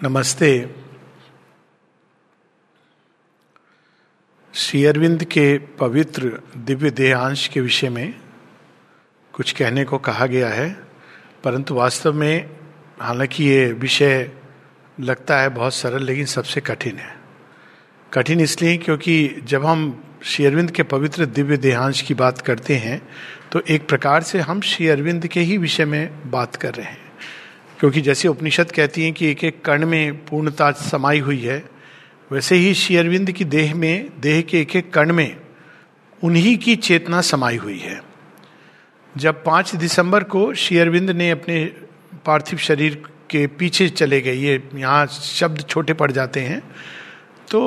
नमस्ते। श्री अरविंद के पवित्र दिव्य देहांश के विषय में कुछ कहने को कहा गया है, परंतु वास्तव में हालाँकि ये विषय लगता है बहुत सरल, लेकिन सबसे कठिन है। कठिन इसलिए क्योंकि जब हम श्री अरविंद के पवित्र दिव्य देहांश की बात करते हैं तो एक प्रकार से हम श्री अरविंद के ही विषय में बात कर रहे हैं। क्योंकि जैसे उपनिषद कहती हैं कि एक एक कण में पूर्णता समाई हुई है, वैसे ही श्री अरविंद की देह में, देह के एक एक कण में उन्हीं की चेतना समाई हुई है। जब पाँच दिसंबर को श्री अरविंद ने अपने पार्थिव शरीर के पीछे चले गए, ये यहाँ शब्द छोटे पड़ जाते हैं तो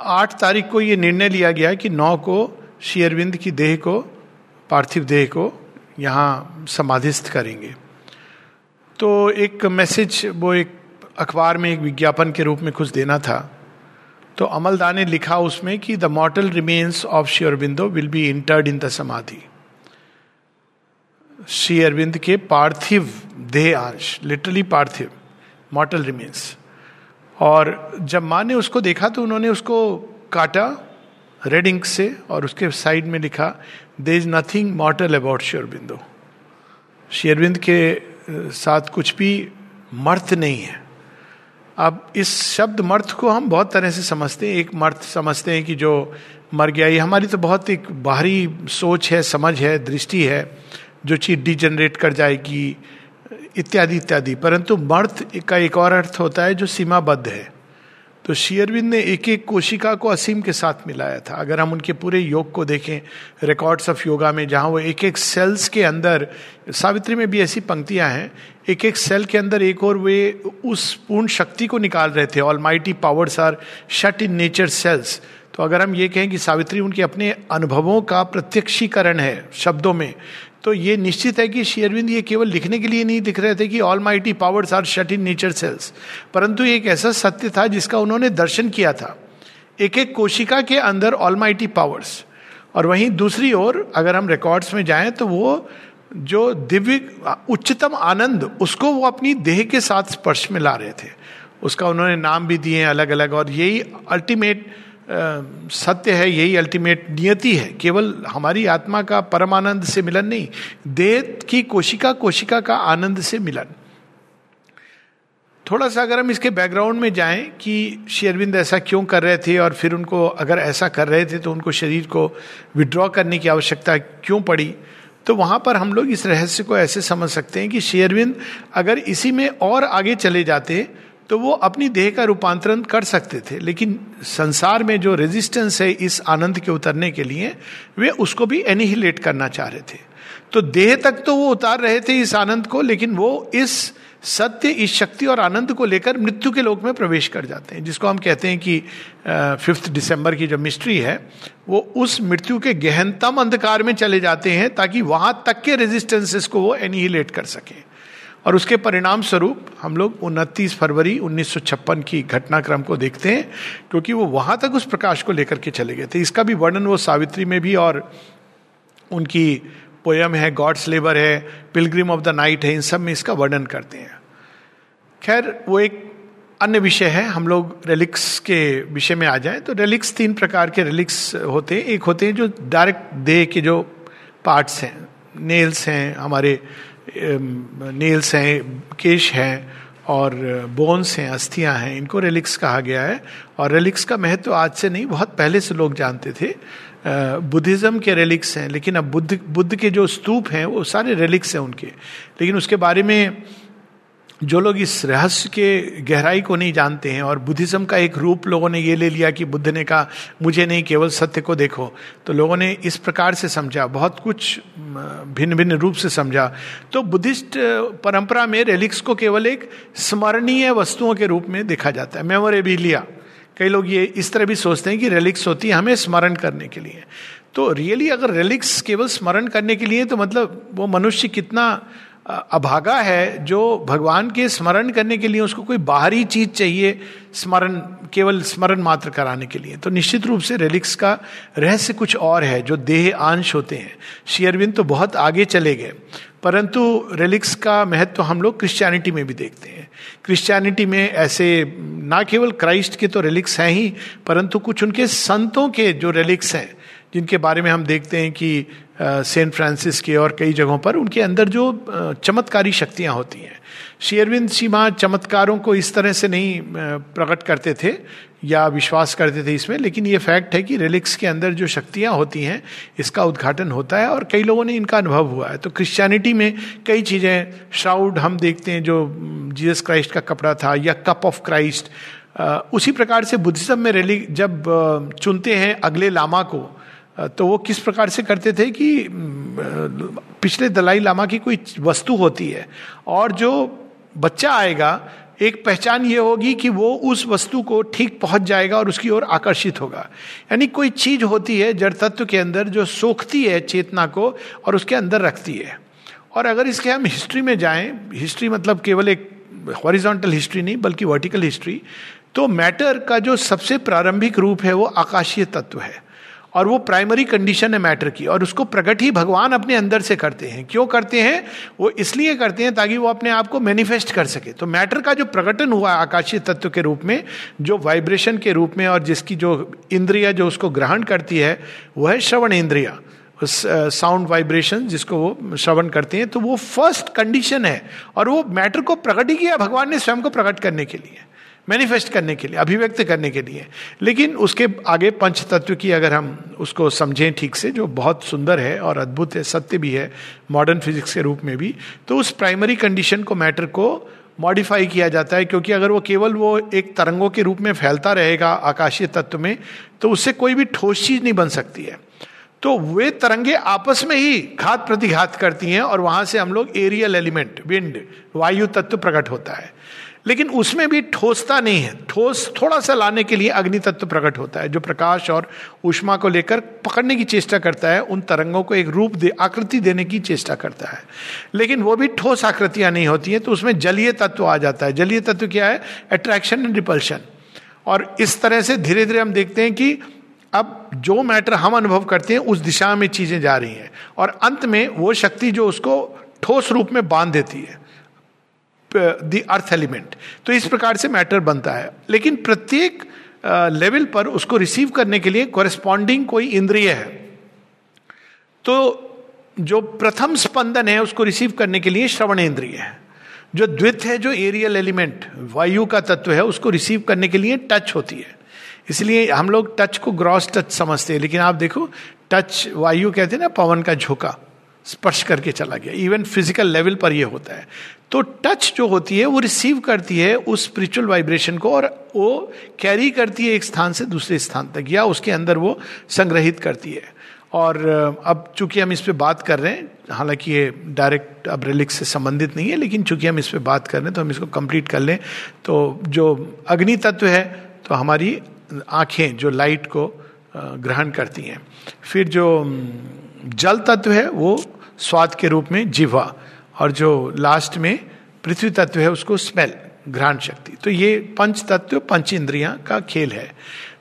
आठ तारीख को ये निर्णय लिया गया कि नौ को श्री अरविंद की देह को, पार्थिव देह को यहाँ समाधिस्थ करेंगे। तो एक मैसेज वो एक अखबार में एक विज्ञापन के रूप में कुछ देना था। तो अमलदा ने लिखा उसमें कि the mortal remains of Shri Aurobindo will be interred in the samadhi Shri Aurobindo के पार्थिव देह अंश लिटरली पार्थिव मॉटल रिमेन्स और जब माँ ने उसको देखा तो उन्होंने उसको काटा रेड इंक से और उसके साइड में लिखा there is nothing mortal about Shri Aurobindo Shri Aurobindo के साथ कुछ भी मर्थ नहीं है। अब इस शब्द मर्थ को हम बहुत तरह से समझते हैं। एक मर्थ समझते हैं कि जो मर गया, ये हमारी तो बहुत एक बाहरी सोच है, समझ है, दृष्टि है, जो चीज़ डिजनरेट कर जाएगी, इत्यादि इत्यादि। परंतु मर्थ का एक और अर्थ होता है जो सीमाबद्ध है। तो शेयरविंद ने एक एक कोशिका को असीम के साथ मिलाया था। अगर हम उनके पूरे योग को देखें रिकॉर्ड्स ऑफ़ योगा में, जहाँ वो एक एक सेल्स के अंदर, सावित्री में भी ऐसी पंक्तियाँ हैं एक एक सेल के अंदर एक और वे उस पूर्ण शक्ति को निकाल रहे थे। All mighty powers are shut in nature cells तो अगर हम ये कहें कि सावित्री उनके अपने अनुभवों का प्रत्यक्षीकरण है, शब्दों में तो ये निश्चित है कि शेयरविंद ये केवल लिखने के लिए नहीं दिख रहे थे कि all mighty powers are shut in nature cells परंतु एक ऐसा सत्य था जिसका उन्होंने दर्शन किया था। एक एक कोशिका के अंदर ऑल माइटी पावर्स और वहीं दूसरी ओर, अगर हम रिकॉर्ड्स में जाएँ तो वो जो दिव्य, उच्चतम आनंद, उसको वो अपनी देह के साथ स्पर्श में ला रहे थे। उसका उन्होंने नाम भी दिए अलग अलग और यही अल्टीमेट सत्य है, यही अल्टीमेट नियति है। केवल हमारी आत्मा का परमानंद से मिलन नहीं देह की कोशिका कोशिका का आनंद से मिलन। थोड़ा सा अगर हम इसके बैकग्राउंड में जाएँ कि शेरविंद ऐसा क्यों कर रहे थे और फिर उनको अगर ऐसा कर रहे थे तो उनको शरीर को विड्रॉ करने की आवश्यकता क्यों पड़ी तो वहाँ पर हम लोग इस रहस्य को ऐसे समझ सकते हैं कि शेरविंद अगर इसी में और आगे चले जाते तो वो अपनी देह का रूपांतरण कर सकते थे, लेकिन संसार में जो रेजिस्टेंस है इस आनंद के उतरने के लिए, वे उसको भी एनिहिलेट करना चाह रहे थे। तो देह तक तो वो उतार रहे थे इस आनंद को, लेकिन वो इस सत्य, इस शक्ति और आनंद को लेकर मृत्यु के लोक में प्रवेश कर जाते हैं, जिसको हम कहते हैं कि फिफ्थ दिसंबर की जो मिस्ट्री है, वो उस मृत्यु के गहनतम अंधकार में चले जाते हैं, ताकि वहाँ तक के रेजिस्टेंसेस को वो एनिहिलेट कर सकें। और उसके परिणाम स्वरूप हम लोग उनतीस फरवरी 1956 की घटनाक्रम को देखते हैं, क्योंकि वो वहाँ तक उस प्रकाश को लेकर के चले गए थे। इसका भी वर्णन वो सावित्री में भी और उनकी पोयम है, गॉड्स लेबर है, पिलग्रिम ऑफ़ द नाइट है, इन सब में इसका वर्णन करते हैं। खैर, वो एक अन्य विषय है, हम लोग रेलिक्स के विषय में आ जाए तो रेलिक्स तीन प्रकार के रेलिक्स होते हैं। एक होते हैं जो डायरेक्ट देह के जो पार्ट्स हैं नेल्स हैं, हमारे नेल्स हैं, केश हैं और बोन्स हैं, अस्थियाँ हैं, इनको रेलिक्स कहा गया है। और रेलिक्स का महत्व तो आज से नहीं, बहुत पहले से लोग जानते थे। बुद्धिज्म के रेलिक्स हैं, लेकिन अब बुद्ध बुद्ध के जो स्तूप हैं, वो सारे रेलिक्स हैं उनके। लेकिन उसके बारे में जो लोग इस रहस्य के गहराई को नहीं जानते हैं और बुद्धिज्म का एक रूप लोगों ने ये ले लिया कि बुद्ध ने कहा, मुझे नहीं, केवल सत्य को देखो। तो लोगों ने इस प्रकार से समझा, बहुत कुछ भिन्न भिन्न रूप से समझा। तो बुद्धिस्ट परंपरा में रेलिक्स को केवल एक स्मरणीय वस्तुओं के रूप में देखा जाता है। मेमोरेबिलिया कई लोग ये, इस तरह भी सोचते हैं कि रेलिक्स होती है हमें स्मरण करने के लिए। तो रियली अगर रेलिक्स केवल स्मरण करने के लिए तो मतलब वो मनुष्य कितना अभागा है जो भगवान के स्मरण करने के लिए उसको कोई बाहरी चीज़ चाहिए स्मरण, केवल स्मरण मात्र कराने के लिए। तो निश्चित रूप से रेलिक्स का रहस्य कुछ और है, जो देह अंश होते हैं। शेयरविंद तो बहुत आगे चले गए, परंतु रेलिक्स का महत्व तो हम लोग क्रिश्चियनिटी में भी देखते हैं। क्रिश्चियनिटी में ऐसे, ना केवल क्राइस्ट के तो रेलिक्स हैं ही, परंतु कुछ उनके संतों के जो रेलिक्स हैं, जिनके बारे में हम देखते हैं कि सेंट फ्रांसिस के और कई जगहों पर, उनके अंदर जो चमत्कारी शक्तियाँ होती हैं। शेरविंद सीमा चमत्कारों को इस तरह से नहीं प्रकट करते थे या विश्वास करते थे इसमें, लेकिन ये फैक्ट है कि रिलिक्स के अंदर जो शक्तियाँ होती हैं, इसका उद्घाटन होता है और कई लोगों ने इनका अनुभव हुआ है। तो क्रिश्चियनिटी में कई चीज़ें, श्राउड हम देखते हैं जो जीसस क्राइस्ट का कपड़ा था या कप ऑफ़ क्राइस्ट उसी प्रकार से बुद्धिज्म में रैली, जब चुनते हैं अगले लामा को तो वो किस प्रकार से करते थे कि पिछले दलाई लामा की कोई वस्तु होती है और जो बच्चा आएगा, एक पहचान ये होगी कि वो उस वस्तु को ठीक पहुँच जाएगा और उसकी ओर आकर्षित होगा। यानी कोई चीज़ होती है जड़ तत्व के अंदर जो सोखती है चेतना को और उसके अंदर रखती है। और अगर इसके हम हिस्ट्री में जाएँ, हिस्ट्री मतलब केवल एक हॉरिजॉन्टल हिस्ट्री नहीं, बल्कि वर्टिकल हिस्ट्री तो मैटर का जो सबसे प्रारंभिक रूप है वो आकाशीय तत्व है। और वो प्राइमरी कंडीशन है मैटर की, और उसको प्रकट ही भगवान अपने अंदर से करते हैं। क्यों करते हैं? वो इसलिए करते हैं ताकि वो अपने आप को मैनिफेस्ट कर सके। तो मैटर का जो प्रकटन हुआ आकाशीय तत्व के रूप में, जो वाइब्रेशन के रूप में और जिसकी जो इंद्रिया जो उसको ग्रहण करती है, वह है श्रवण इंद्रिया। साउंड वाइब्रेशन जिसको वो श्रवण करते हैं तो वो फ़र्स्ट कंडीशन है। और वो मैटर को प्रकट ही किया भगवान ने स्वयं को प्रकट करने के लिए। मैनिफेस्ट करने के लिए, अभिव्यक्त करने के लिए। लेकिन उसके आगे पंच तत्व की अगर हम उसको समझें ठीक से, जो बहुत सुंदर है और अद्भुत है, सत्य भी है मॉडर्न फिजिक्स के रूप में भी तो उस प्राइमरी कंडीशन को मैटर को मॉडिफाई किया जाता है, क्योंकि अगर वो केवल वो एक तरंगों के रूप में फैलता रहेगा आकाशीय तत्व में तो उससे कोई भी ठोस चीज़ नहीं बन सकती है। तो वे तरंगे आपस में ही घात प्रतिघात करती हैं और वहाँ से हम लोग एरियल एलिमेंट विंड वायु तत्व प्रकट होता है। लेकिन उसमें भी ठोसता नहीं है। ठोस थोड़ा सा लाने के लिए अग्नि तत्व प्रकट होता है, जो प्रकाश और उष्मा को लेकर पकड़ने की चेष्टा करता है, उन तरंगों को एक रूप दे, आकृति देने की चेष्टा करता है। लेकिन वो भी ठोस आकृतियाँ नहीं होती हैं तो उसमें जलीय तत्व आ जाता है। जलीय तत्व क्या है? अट्रैक्शन एंड रिपल्शन और इस तरह से धीरे धीरे हम देखते हैं कि अब जो मैटर हम अनुभव करते हैं, उस दिशा में चीज़ें जा रही हैं। और अंत में वो शक्ति जो उसको ठोस रूप में बाँध देती है। द अर्थ एलिमेंट तो इस प्रकार से मैटर बनता है। लेकिन प्रत्येक लेवल uh, पर उसको रिसीव करने के लिए कोरेस्पॉन्डिंग कोई इंद्रिय है। तो जो प्रथम स्पंदन है उसको रिसीव करने के लिए श्रवण इंद्रिय है। जो द्वित है जो एरियल एलिमेंट वायु का तत्व है उसको रिसीव करने के लिए टच होती है। इसलिए हम लोग टच को ग्रॉस टच समझते हैं। लेकिन आप देखो टच वायु कहते हैं ना पवन का झोंका। स्पर्श करके चला गया। इवन फ़िज़िकल लेवल पर यह होता है। तो टच जो होती है, वो रिसीव करती है उस स्पिरिचुअल वाइब्रेशन को और वो कैरी करती है एक स्थान से दूसरे स्थान तक, या उसके अंदर वो संग्रहित करती है। और अब चूँकि हम इस पर बात कर रहे हैं, हालाँकि ये डायरेक्ट अब रिलिक्स से संबंधित नहीं है, लेकिन चूँकि हम इस पर बात कर रहे हैं तो हम इसको कंप्लीट कर लें। तो जो अग्नि तत्व है तो हमारी आँखें जो लाइट को ग्रहण करती हैं। फिर जो जल तत्व है, वो स्वाद के रूप में जिह्वा और जो लास्ट में पृथ्वी तत्व है, उसको स्मेल घ्राण शक्ति। तो ये पंच तत्व, पंच इंद्रिया का खेल है।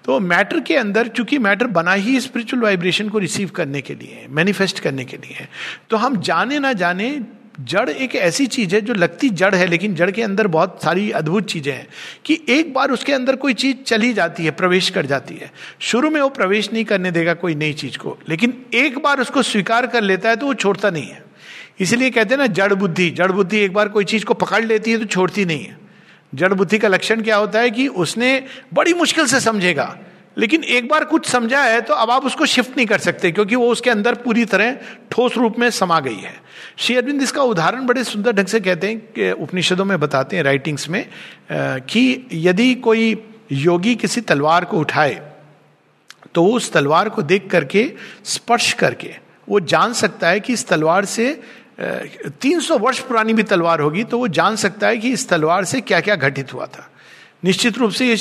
तो मैटर के अंदर, चूँकि मैटर बना ही स्पिरिचुअल वाइब्रेशन को रिसीव करने के लिए मैनिफेस्ट करने के लिए तो हम जाने ना जाने जड़ एक ऐसी चीज़ है जो लगती जड़ है, लेकिन जड़ के अंदर बहुत सारी अद्भुत चीज़ें हैं कि एक बार उसके अंदर कोई चीज़ चली जाती है, प्रवेश कर जाती है। शुरू में वो प्रवेश नहीं करने देगा कोई नई चीज़ को, लेकिन एक बार उसको स्वीकार कर लेता है तो वो छोड़ता नहीं है। इसलिए कहते हैं ना, जड़ बुद्धि जड़ बुद्धि एक बार कोई चीज़ को पकड़ लेती है तो छोड़ती नहीं है। जड़ बुद्धि का लक्षण क्या होता है कि उसने बड़ी मुश्किल से समझेगा। लेकिन एक बार कुछ समझा है तो अब आप उसको शिफ्ट नहीं कर सकते, क्योंकि वो उसके अंदर पूरी तरह ठोस रूप में समा गई है। श्री अरविंद इसका उदाहरण बड़े सुंदर ढंग से कहते हैं, कि उपनिषदों में बताते हैं राइटिंग्स में कि यदि कोई योगी किसी तलवार को उठाए तो उस तलवार को देख करके, स्पर्श करके, वो जान सकता है कि इस तलवार से तीन सौ वर्ष पुरानी भी तलवार होगी तो वो जान सकता है कि इस तलवार से क्या क्या घटित हुआ था। निश्चित रूप से ये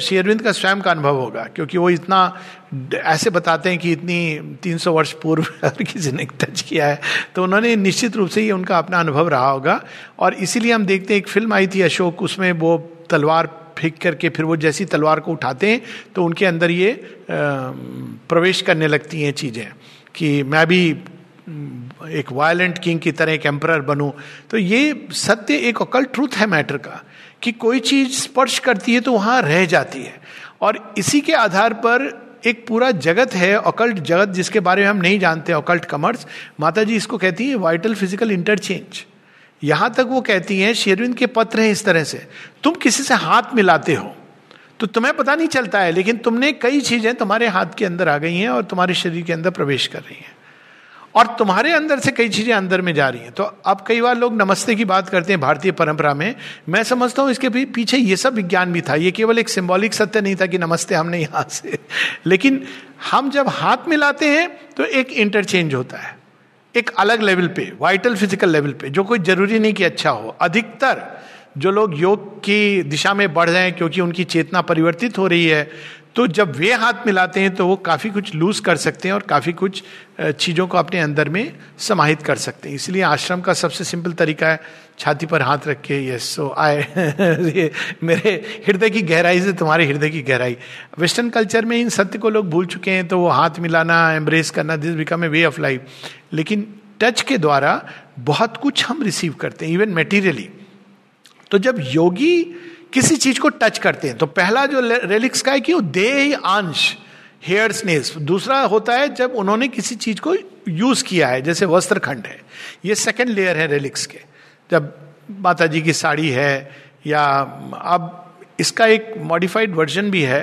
शेयरविंद का स्वयं का अनुभव होगा, क्योंकि वो इतना ऐसे बताते हैं कि इतनी 300 वर्ष पूर्व किसी ने टच किया है। तो उन्होंने निश्चित रूप से ये उनका अपना अनुभव रहा होगा। और इसीलिए हम देखते हैं, एक फ़िल्म आई थी अशोक, उसमें वो तलवार फेंक करके फिर वो जैसी तलवार को उठाते हैं तो उनके अंदर ये प्रवेश करने लगती हैं चीज़ें, कि मैं भी एक वायलेंट किंग की तरह एक एम्पर बनूं। तो ये सत्य, एक अकल ट्रूथ है मैटर का। कि कोई चीज़ स्पर्श करती है तो वहाँ रह जाती है। और इसी के आधार पर एक पूरा जगत है अकल्ट जगत, जिसके बारे में हम नहीं जानते अकल्ट कमर्स माता जी इसको कहती है वाइटल फ़िज़िकल इंटरचेंज यहाँ तक वो कहती हैं, शेरविंद के पत्र हैं इस तरह से, तुम किसी से हाथ मिलाते हो तो तुम्हें पता नहीं चलता है, लेकिन तुमने कई चीज़ें तुम्हारे हाथ के अंदर आ गई हैं और तुम्हारे शरीर के अंदर प्रवेश कर रही हैं। और तुम्हारे अंदर से कई चीज़ें अंदर में जा रही हैं। तो अब कई बार लोग नमस्ते की बात करते हैं भारतीय परंपरा में। मैं समझता हूँ इसके पीछे ये सब विज्ञान भी था। ये केवल एक सिंबॉलिक सत्य नहीं था कि नमस्ते हमने यहाँ से। लेकिन हम जब हाथ मिलाते हैं तो एक इंटरचेंज होता है। एक अलग लेवल पे वाइटल फ़िज़िकल लेवल पे, जो कोई ज़रूरी नहीं कि अच्छा हो। अधिकतर जो लोग योग की दिशा में बढ़ रहे हैं, क्योंकि उनकी चेतना परिवर्तित हो रही है तो जब वे हाथ मिलाते हैं तो वो काफ़ी कुछ लूज कर सकते हैं और काफ़ी कुछ चीज़ों को अपने अंदर में समाहित कर सकते हैं। इसलिए आश्रम का सबसे सिंपल तरीका है, छाती पर हाथ रख के यस सो आए मेरे हृदय की गहराई से तुम्हारे हृदय की गहराई। वेस्टर्न कल्चर में इन सत्य को लोग भूल चुके हैं तो वो हाथ मिलाना एम्ब्रेस करना this become a way of life लेकिन टच के द्वारा बहुत कुछ हम रिसीव करते हैं इवन मेटीरियली तो जब योगी किसी चीज़ को टच करते हैं। तो पहला जो रेलिक्स का है कि वो देह अंश, हेयर स्नेस दूसरा होता है जब उन्होंने किसी चीज़ को यूज़ किया है, जैसे वस्त्र खंड है। ये सेकेंड लेयर है रेलिक्स के। जब माता जी की साड़ी है, या अब इसका एक मॉडिफाइड वर्जन भी है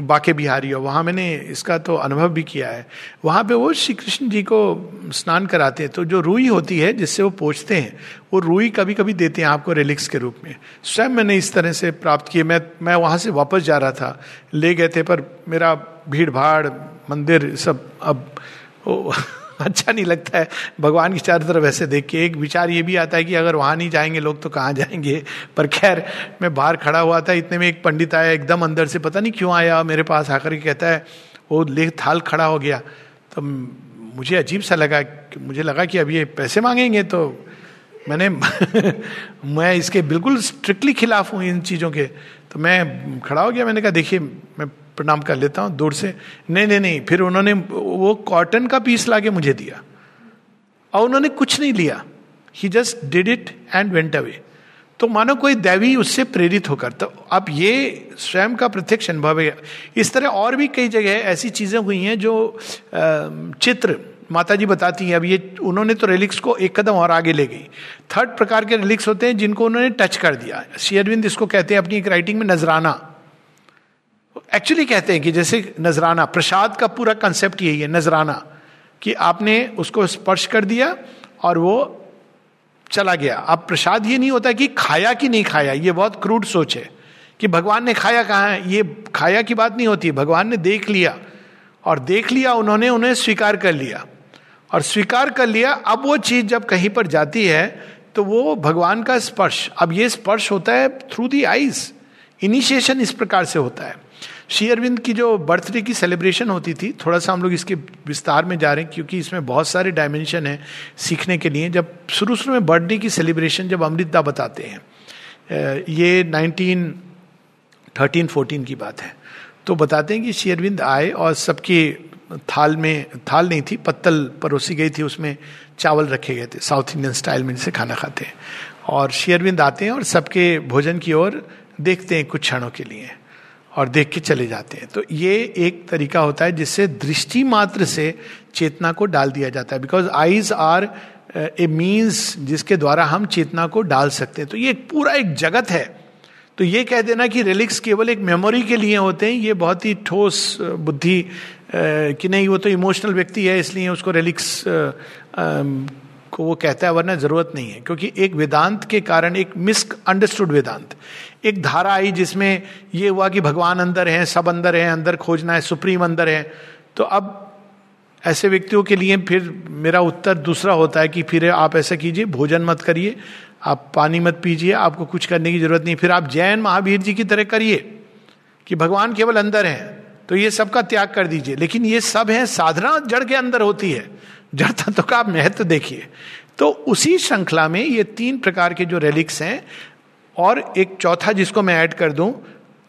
बाके बिहारी हो, वहाँ मैंने इसका तो अनुभव भी किया है। वहाँ पे वो श्री कृष्ण जी को स्नान कराते हैं तो जो रुई होती है जिससे वो पोछते हैं, वो रुई कभी कभी देते हैं आपको रिलिक्स के रूप में। स्वयं मैंने इस तरह से प्राप्त किए मैं मैं वहाँ से वापस जा रहा था, ले गए थे पर मेरा भीड़ भाड़ मंदिर सब अब अच्छा नहीं लगता है। भगवान की चारों तरफ़ ऐसे देख के एक विचार ये भी आता है कि अगर वहाँ नहीं जाएँगे, लोग तो कहाँ जाएँगे? पर खैर, मैं बाहर खड़ा हुआ था, इतने में एक पंडित आया, एकदम अंदर से पता नहीं क्यों आया, मेरे पास आकर के कहता है, वो लेख थाल खड़ा हो गया। तो मुझे अजीब सा लगा मुझे लगा कि अब ये पैसे मांगेंगे तो मैंने मैं इसके बिल्कुल स्ट्रिक्टली खिलाफ हूँ इन चीज़ों के। तो मैं खड़ा हो गया, मैंने कहा, देखिए, मैं प्रणाम कर लेता हूँ, दूर से। नहीं नहीं नहीं, फिर उन्होंने वो कॉटन का पीस लाके मुझे दिया। और उन्होंने कुछ नहीं लिया। He just did it and went away तो मानो कोई दैवी उससे प्रेरित होकर तो अब ये स्वयं का प्रत्यक्ष अनुभव है। इस तरह और भी कई जगह ऐसी चीज़ें हुई हैं जो चित्र माता जी बताती हैं। अब ये, उन्होंने तो रिलिक्स को एक कदम और आगे ले गई। थर्ड प्रकार के रिलिक्स होते हैं जिनको उन्होंने टच कर दिया। शेयरविंद इसको कहते हैं अपनी एक राइटिंग में नजराना। एक्चुअली कहते हैं कि जैसे नजराना, प्रसाद का पूरा कंसेप्ट यही है, नजराना, कि आपने उसको स्पर्श कर दिया और वो चला गया। अब प्रसाद ये नहीं होता कि खाया कि नहीं खाया, ये बहुत क्रूड सोच है कि भगवान ने खाया कहा है? ये खाया की बात नहीं होती, भगवान ने देख लिया और देख लिया, उन्होंने उन्हें स्वीकार कर लिया। और स्वीकार कर लिया, अब वो चीज़ जब कहीं पर जाती है तो वो भगवान का स्पर्श। अब ये स्पर्श होता है थ्रू दी आईज इनिशिएशन इस प्रकार से होता है। श्री अरविंद की जो बर्थडे की सेलिब्रेशन होती थी, थोड़ा सा हम लोग इसके विस्तार में जा रहे हैं, क्योंकि इसमें बहुत सारे डायमेंशन हैं सीखने के लिए। जब शुरू शुरू में बर्थडे की सेलिब्रेशन जब अमृतदा बताते हैं ये नाइनटीन, थर्टीन, फोर्टीन की बात है। तो बताते हैं कि श्री अरविंद आए और सबके थाल में, थाल नहीं थी, पत्तल परोसी गई थी, उसमें चावल रखे गए थे, साउथ इंडियन स्टाइल में जिसे खाना खाते हैं। और शेयरविंद आते हैं और सबके भोजन की ओर देखते हैं कुछ क्षणों के लिए। और देख के चले जाते हैं। तो ये एक तरीका होता है जिससे दृष्टि मात्र से चेतना को डाल दिया जाता है। Because eyes are a means जिसके द्वारा हम चेतना को डाल सकते हैं। तो ये पूरा एक जगत है। तो ये कह देना कि रिलिक्स केवल एक मेमोरी के लिए होते हैं। ये बहुत ही ठोस बुद्धि कि नहीं, वो तो इमोशनल व्यक्ति है, इसलिए उसको रिलिक्स को वो कहता है, वरना ज़रूरत नहीं है। क्योंकि एक वेदांत के कारण एक मिस अंडरस्टूड वेदांत। एक धारा आई जिसमें ये हुआ कि भगवान अंदर है, सब अंदर है, अंदर खोजना है, सुप्रीम अंदर है। तो अब ऐसे व्यक्तियों के लिए फिर मेरा उत्तर दूसरा होता है कि फिर आप ऐसा कीजिए, भोजन मत करिए, आप पानी मत पीजिए, आपको कुछ करने की ज़रूरत नहीं। फिर आप जैन महावीर जी की तरह करिए कि भगवान केवल अंदर है तो ये सबका त्याग कर दीजिए। लेकिन ये सब है, साधना जड़ के अंदर होती है। जड़ तत्व का आप महत्व देखिए। तो उसी श्रृंखला में ये तीन प्रकार के जो रेलिक्स हैं और एक चौथा जिसको मैं ऐड कर दूँ,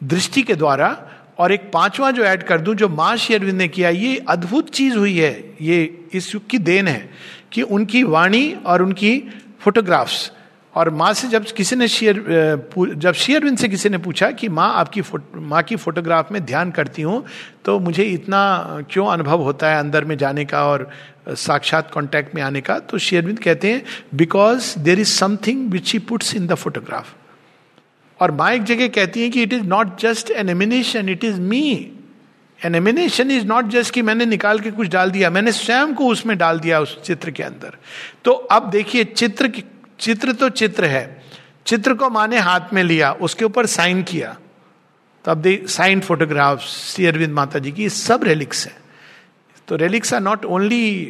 दृष्टि के द्वारा, और एक पांचवा जो ऐड कर दूँ, जो माँ शेरविंद ने किया, ये अद्भुत चीज़ हुई है, ये इस युग की देन है, कि उनकी वाणी और उनकी फोटोग्राफ्स। और माँ से जब किसी ने शेयर जब शेयरविंद से किसी ने पूछा कि माँ आपकी माँ की फोटोग्राफ में ध्यान करती हूँ तो मुझे इतना क्यों अनुभव होता है अंदर में जाने का और साक्षात कांटेक्ट में आने का तो शेयरविंद कहते हैं because there is something which he puts in the photograph और माँ एक जगह कहती है कि it is not just an emanation it is me an emanation is not just कि मैंने निकाल के कुछ डाल दिया, मैंने स्वयं को उसमें डाल दिया उस चित्र के अंदर। तो अब देखिए, चित्र चित्र तो चित्र है। चित्र को माने हाथ में लिया, उसके ऊपर साइन किया। तो अब देख साइन फोटोग्राफ श्री अरविंद माता जी की सब रेलिक्स है। तो रेलिक्स आर नॉट ओनली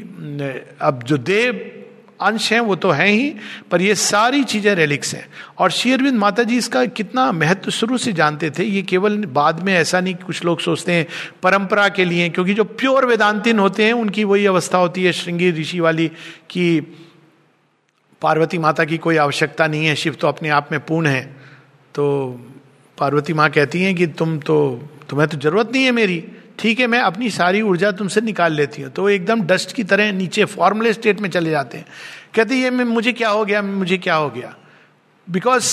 अब जो देव अंश हैं, वो तो हैं ही, पर ये सारी चीज़ें रेलिक्स हैं। और शेयरविंद माता जी इसका कितना महत्व शुरू से जानते थे, ये केवल बाद में ऐसा नहीं कुछ लोग सोचते हैं परंपरा के लिए, क्योंकि जो प्योर वेदांतिन होते हैं, उनकी वही अवस्था होती है श्रृंगी ऋषि वाली कि पार्वती माता की कोई आवश्यकता नहीं है, शिव तो अपने आप में पूर्ण है। तो पार्वती माँ कहती हैं कि तुम तो तुम्हें तो ज़रूरत नहीं है मेरी। ठीक है, मैं अपनी सारी ऊर्जा तुमसे निकाल लेती हूँ। तो वो एकदम डस्ट की तरह नीचे फॉर्मुले स्टेट में चले जाते हैं। कहते ये मैं, मुझे क्या हो गया? मुझे क्या हो गया? बिकॉज़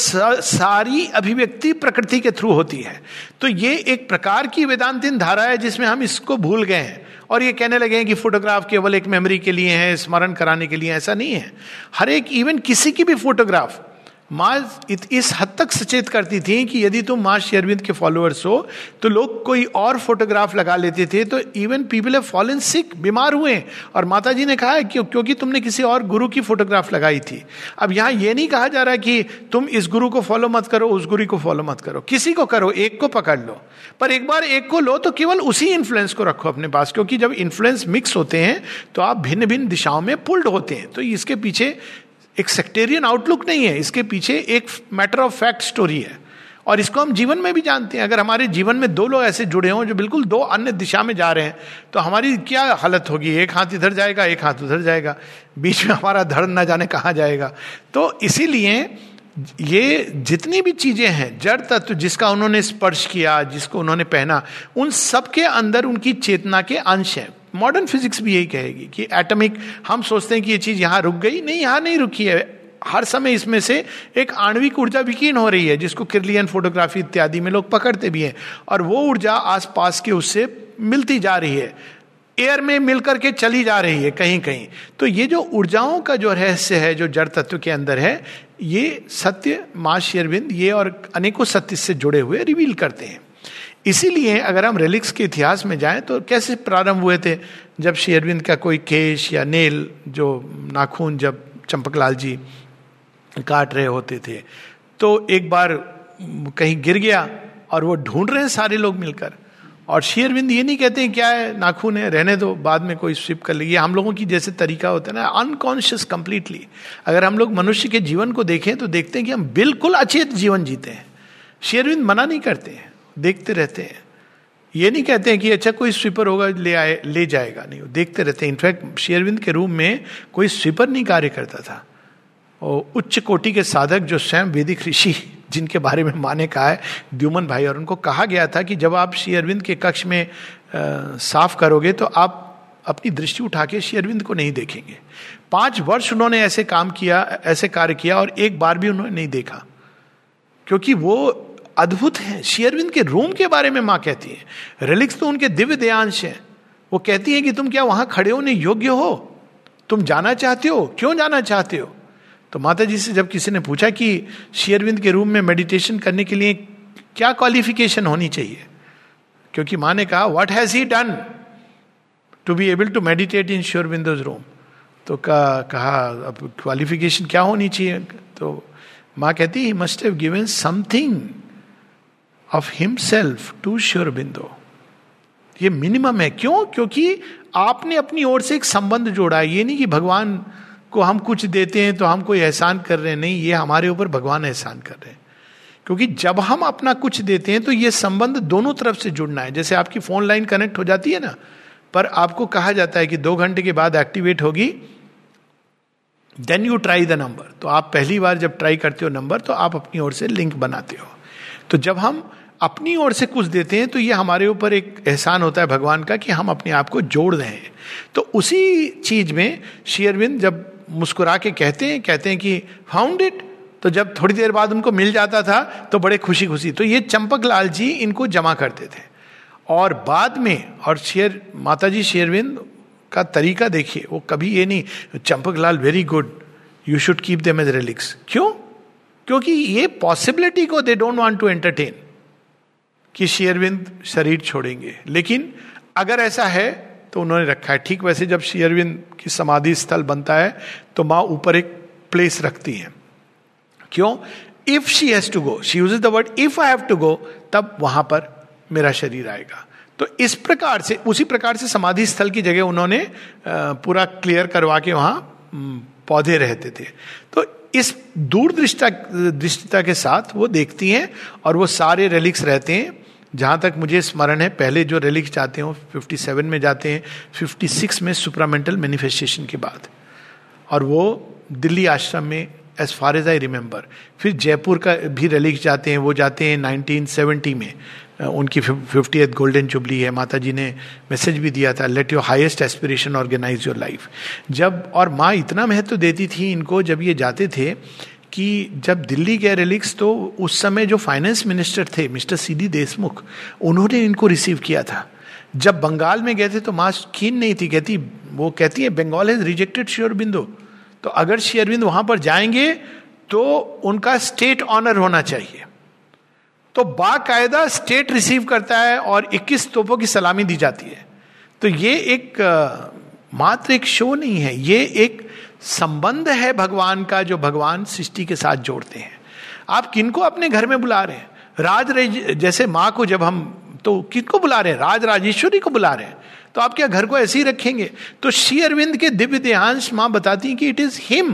सारी अभिव्यक्ति प्रकृति के थ्रू होती है। तो ये एक प्रकार की वेदांतिन धारा है जिसमें हम इसको भूल गए हैं। और ये कहने लगे हैं कि फोटोग्राफ केवल एक मेमोरी के लिए है, स्मरण कराने के लिए ऐसा नहीं है। हर एक इवन किसी की भी फोटोग्राफ माँ इस हद तक सचेत करती थी कि यदि तुम माँ शेरविंद के फॉलोअर्स हो तो लोग कोई और फोटोग्राफ लगा लेते थे तो even people have fallen sick बीमार हुए। और माता जी ने कहा है कि क्योंकि तुमने किसी और गुरु की फोटोग्राफ लगाई थी। अब यहाँ ये नहीं कहा जा रहा कि तुम इस गुरु को फॉलो मत करो, उस गुरु को फॉलो मत करो। किसी को करो, एक को पकड़ लो। पर एक बार एक को लो तो केवल उसी इन्फ्लुएंस को रखो अपने पास। क्योंकि जब इन्फ्लुएंस मिक्स होते हैं तो आप भिन्न भिन्न दिशाओं में पुल्ड होते हैं। तो इसके पीछे एक सेक्टेरियन आउटलुक नहीं है, इसके पीछे एक मैटर ऑफ़ फैक्ट स्टोरी है। और इसको हम जीवन में भी जानते हैं। अगर हमारे जीवन में दो लोग ऐसे जुड़े हों जो बिल्कुल दो अन्य दिशा में जा रहे हैं तो हमारी क्या हालत होगी? एक हाथ इधर जाएगा, एक हाथ उधर जाएगा। बीच में हमारा धड़ ना जाने कहाँ जाएगा। तो इसीलिए ये जितनी भी चीज़ें हैं, जड़ तत्व जिसका उन्होंने स्पर्श किया, जिसको उन्होंने पहना, उन सबके अंदर उनकी चेतना के अंश हैं। मॉडर्न फिजिक्स भी यही कहेगी कि एटमिक, हम सोचते हैं कि ये चीज़ यहाँ रुक गई। नहीं, यहाँ नहीं रुकी है। हर समय इसमें से एक आणविक ऊर्जा विकीर्ण हो रही है, जिसको किरलियन फोटोग्राफी इत्यादि में लोग पकड़ते भी हैं। और वो ऊर्जा आसपास के उससे मिलती जा रही है। एयर में मिलकर के चली जा रही है कहीं कहीं तो ये जो ऊर्जाओं का जो रहस्य है, जो जड़ तत्व के अंदर है, ये सत्य, माँ ये और अनेकों सत्य से जुड़े हुए रिवील करते हैं। इसीलिए अगर हम रेलिक्स के इतिहास में जाएँ तो कैसे प्रारंभ हुए थे? जब श्री अरविंद का कोई केश या नेल, जो नाखून जब चंपकलाल जी काट रहे होते थे तो एक बार कहीं गिर गया और वो ढूंढ रहे हैं सारे लोग मिलकर। और शेयरविंद ये नहीं कहते हैं, क्या है? नाखून है, रहने दो, बाद में कोई स्विप कर ले। ये हम लोगों की जैसे तरीका होता है ना अनकॉन्शियस कंप्लीटली अगर हम लोग मनुष्य के जीवन को देखें तो देखते हैं कि हम बिल्कुल अचेत जीवन जीते हैं। शेयरविंद मना नहीं करते हैं। देखते रहते हैं। ये नहीं कहते हैं कि अच्छा कोई स्वीपर होगा ले आए ले जाएगा नहीं देखते रहते हैं। इनफैक्ट शेयरविंद के रूम में कोई स्वीपर नहीं कार्य करता था। और उच्च कोटि के साधक जो स्वयं वेदिक ऋषि जिनके बारे में माने कहा है द्युमन भाई और उनको कहा गया था कि जब आप श्री अरविंद के कक्ष में आ, साफ़ करोगे तो आप अपनी दृष्टि उठा के श्री अरविंद को नहीं देखेंगे। पाँच वर्ष उन्होंने ऐसे काम किया ऐसे कार्य किया और एक बार भी उन्होंने नहीं देखा। क्योंकि वो अद्भुत है। शेयरविंद के रूम के बारे में माँ कहती है। रिलिक्स तो उनके दिव्य देयांश हैं। वो कहती है कि तुम क्या वहाँ खड़े होने योग्य हो? तुम जाना चाहते हो? क्यों जाना चाहते हो? तो माता जी से जब किसी ने पूछा कि शेयरविंद के रूम में मेडिटेशन करने के लिए क्या क्वालिफिकेशन होनी चाहिए? क्योंकि माँ ने कहा what has he done to be able to meditate in Shri Aurobindo room तो कहा, अब क्वालिफिकेशन क्या होनी चाहिए? तो माँ कहती he must have given something of himself to Sri Aurobindo ये मिनिमम है। क्यों? क्योंकि आपने अपनी ओर से एक संबंध जोड़ा है। ये नहीं कि भगवान को हम कुछ देते हैं तो हम कोई एहसान कर रहे हैं। नहीं, ये हमारे ऊपर भगवान एहसान कर रहे हैं। क्योंकि जब हम अपना कुछ देते हैं तो ये संबंध दोनों तरफ़ से जुड़ना है। जैसे आपकी फ़ोन लाइन कनेक्ट हो जाती है ना, पर आपको कहा जाता है कि दो घंटे के बाद एक्टिवेट होगी then you try the number तो आप पहली बार जब ट्राई करते हो नंबर तो आप अपनी ओर से लिंक बनाते हो। तो जब हम अपनी ओर से कुछ देते हैं तो ये हमारे ऊपर एक एहसान होता है भगवान का कि हम अपने आप को जोड़ रहे हैं। तो उसी चीज़ में शेयरविंद जब मुस्कुरा के कहते हैं कहते हैं कि फाउंड इट तो जब थोड़ी देर बाद उनको मिल जाता था तो बड़े खुशी खुशी तो ये चंपक लाल जी इनको जमा करते थे। और बाद में, और शेर माता जी शेरविंद का तरीका देखिए, वो कभी ये नहीं Champaklal very good you should keep them as relics क्यों? क्योंकि ये पॉसिबिलिटी को they don't want to entertain कि शेयरविंद शरीर छोड़ेंगे। लेकिन अगर ऐसा है तो उन्होंने रखा है। ठीक वैसे जब शेयरविंद की समाधि स्थल बनता है तो माँ ऊपर एक प्लेस रखती है। क्यों? If she has to go she use the word if I have to go तब वहाँ पर मेरा शरीर आएगा। तो इस प्रकार से, उसी प्रकार से समाधि स्थल की जगह उन्होंने पूरा क्लियर करवा के वहाँ पौधे रहते थे। तो इस दूरदृष्टा, दृष्टिता के साथ वो देखती हैं और वो सारे रेलिक्स रहते हैं। जहाँ तक मुझे स्मरण है, पहले जो रेलिक्स जाते हैं, वो 57 में जाते हैं 56 में सुपरामेंटल मैनिफेस्टेशन के बाद। और वो दिल्ली आश्रम में as far as I remember फिर जयपुर का भी रेलिक्स जाते हैं, वो जाते हैं 1970 में। उनकी फिफ्टी गोल्डन जुबली है माता जी ने मैसेज भी दिया था let your highest aspiration organise your life जब, और माँ इतना महत्व तो देती थी इनको, जब ये जाते थे कि जब दिल्ली गए रिलिक्स तो उस समय जो फाइनेंस मिनिस्टर थे, मिस्टर सी डी देशमुख, उन्होंने इनको रिसीव किया था। जब बंगाल में गए थे तो माँ कीन नहीं थी, कहती, वो कहती है बंगाल हैज़ रिजेक्टेड श्योरबिंदो तो अगर शेयरबिंद वहाँ पर जाएँगे तो उनका स्टेट ऑनर होना चाहिए। तो बाकायदा स्टेट रिसीव करता है और 21 तोपों की सलामी दी जाती है। तो ये एक मात्र एक शो नहीं है, ये एक संबंध है भगवान का जो भगवान सृष्टि के साथ जोड़ते हैं। आप किनको अपने घर में बुला रहे हैं? राज जैसे माँ को जब हम तो किनको बुला रहे हैं? राज राजेश्वरी को बुला रहे हैं। तो आप क्या घर को ऐसे ही रखेंगे? तो श्री अरविंद के दिव्य देहांश माँ बताती हैं कि इट इज़ हिम